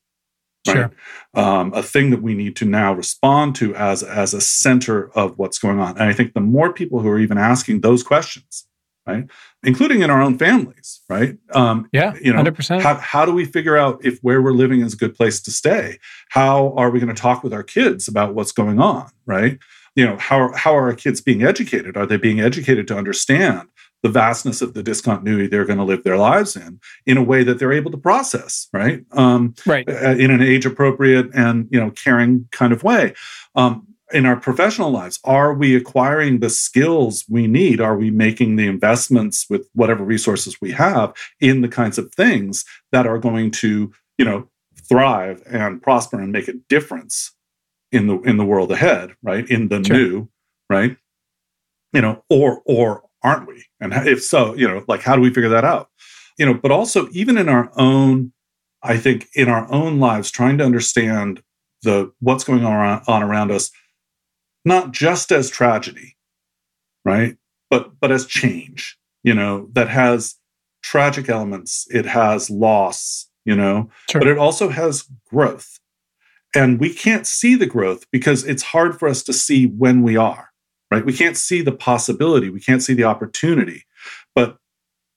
Right? Sure. Um, a thing that we need to now respond to as as a center of what's going on. And I think the more people who are even asking those questions, right? Including in our own families, right? Um, yeah, you know, 100%. How, how do we figure out if where we're living is a good place to stay? How are we going to talk with our kids about what's going on, right? You know, how, how are our kids being educated? Are they being educated to understand the vastness of the discontinuity they're going to live their lives in in a way that they're able to process right um, right in an age appropriate and you know caring kind of way um, in our professional lives are we acquiring the skills we need? Are we making the investments with whatever resources we have in the kinds of things that are going to you know thrive and prosper and make a difference in the in the world ahead right? In the sure. new right? You know or or aren't we? And if so you know like how do we figure that out? You know but also even in our own i think in our own lives trying to understand the what's going on, on around us not just as tragedy, right? But but as change, you know, that has tragic elements. It has loss, you know, sure. but it also has growth. And we can't see the growth because it's hard for us to see when we are, right? We can't see the possibility, we can't see the opportunity. But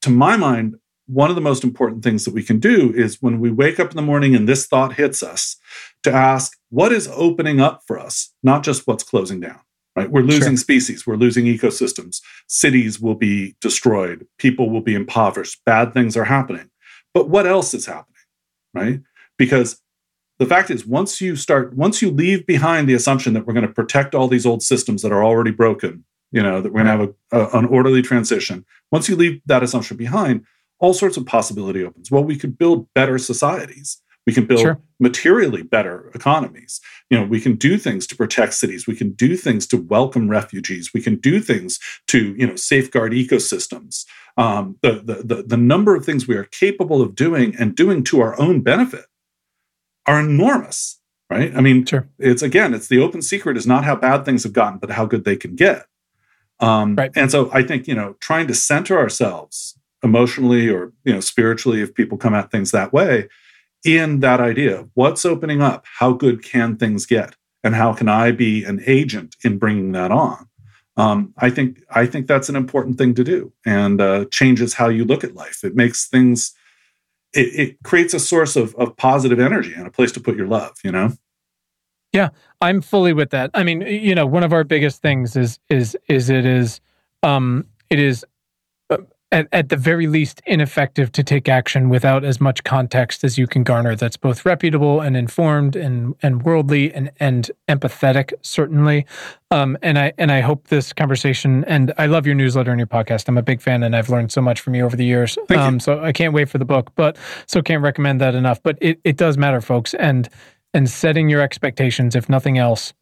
to my mind, one of the most important things that we can do is when we wake up in the morning and this thought hits us to ask what is opening up for us, not just what's closing down. Right? We're losing sure. species, we're losing ecosystems, cities will be destroyed, people will be impoverished, bad things are happening. But what else is happening? Right? Because the fact is once you start once you leave behind the assumption that we're going to protect all these old systems that are already broken you know that we're going to have a, a, an orderly transition once you leave that assumption behind all sorts of possibility opens. Well, we could build better societies. We can build sure. materially better economies. You know, we can do things to protect cities. We can do things to welcome refugees. We can do things to, you know, safeguard ecosystems. Um, the, the, the, the number of things we are capable of doing and doing to our own benefit are enormous, right? I mean, sure. it's again, it's the open secret is not how bad things have gotten, but how good they can get. Um, right. And so I think, you know, trying to center ourselves emotionally or you know spiritually if people come at things that way in that idea what's opening up how good can things get and how can i be an agent in bringing that on? Um, i think i think that's an important thing to do and uh, changes how you look at life. It makes things it, it creates a source of, of positive energy and a place to put your love you know? Yeah i'm fully with that. I mean you know one of our biggest things is is is it is um it is at, at the very least ineffective to take action without as much context as you can garner that's both reputable and informed and and worldly and and empathetic certainly um, and I and I hope this conversation and I love your newsletter and your podcast. I'm a big fan and I've learned so much from you over the years. Um, so I can't wait for the book, but so can't recommend that enough. But it, it does matter, folks, and and setting your expectations, if nothing else,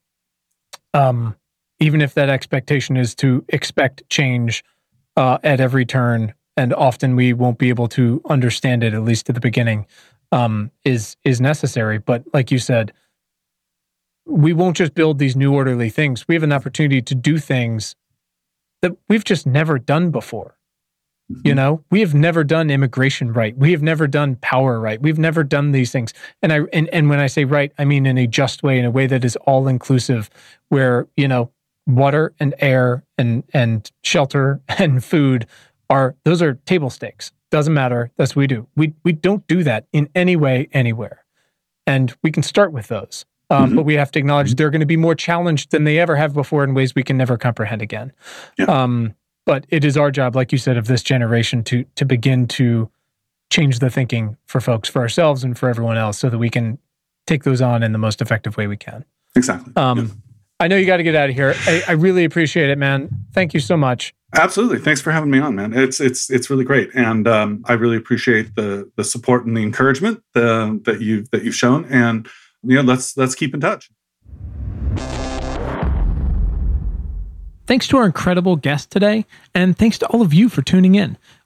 um, even if that expectation is to expect change uh, at every turn, and often we won't be able to understand it at least at the beginning. Um, is is necessary, but like you said, we won't just build these new orderly things. We have an opportunity to do things that we've just never done before. Mm-hmm. You know, we have never done immigration right. We have never done power right. We've never done these things. And I and, and when I say right, I mean in a just way, in a way that is all inclusive, where, you know, water and air and and shelter and food are those are table stakes Doesn't matter. That's what we do. We we don't do that in any way anywhere, and we can start with those. Um, Mhm. But we have to acknowledge they're going to be more challenged than they ever have before in ways we can never comprehend again. Yeah. Um, but it is our job, like you said, of this generation to to begin to change the thinking for folks, for ourselves, and for everyone else, so that we can take those on in the most effective way we can. Exactly. Um, Yeah. I know you got to get out of here. I, I really appreciate it, man. Thank you so much. Absolutely. Thanks for having me on, man. It's it's it's really great, and um, I really appreciate the the support and the encouragement uh, that you that you've shown. And you know, let's let's keep in touch. Thanks to our incredible guest today, and thanks to all of you for tuning in.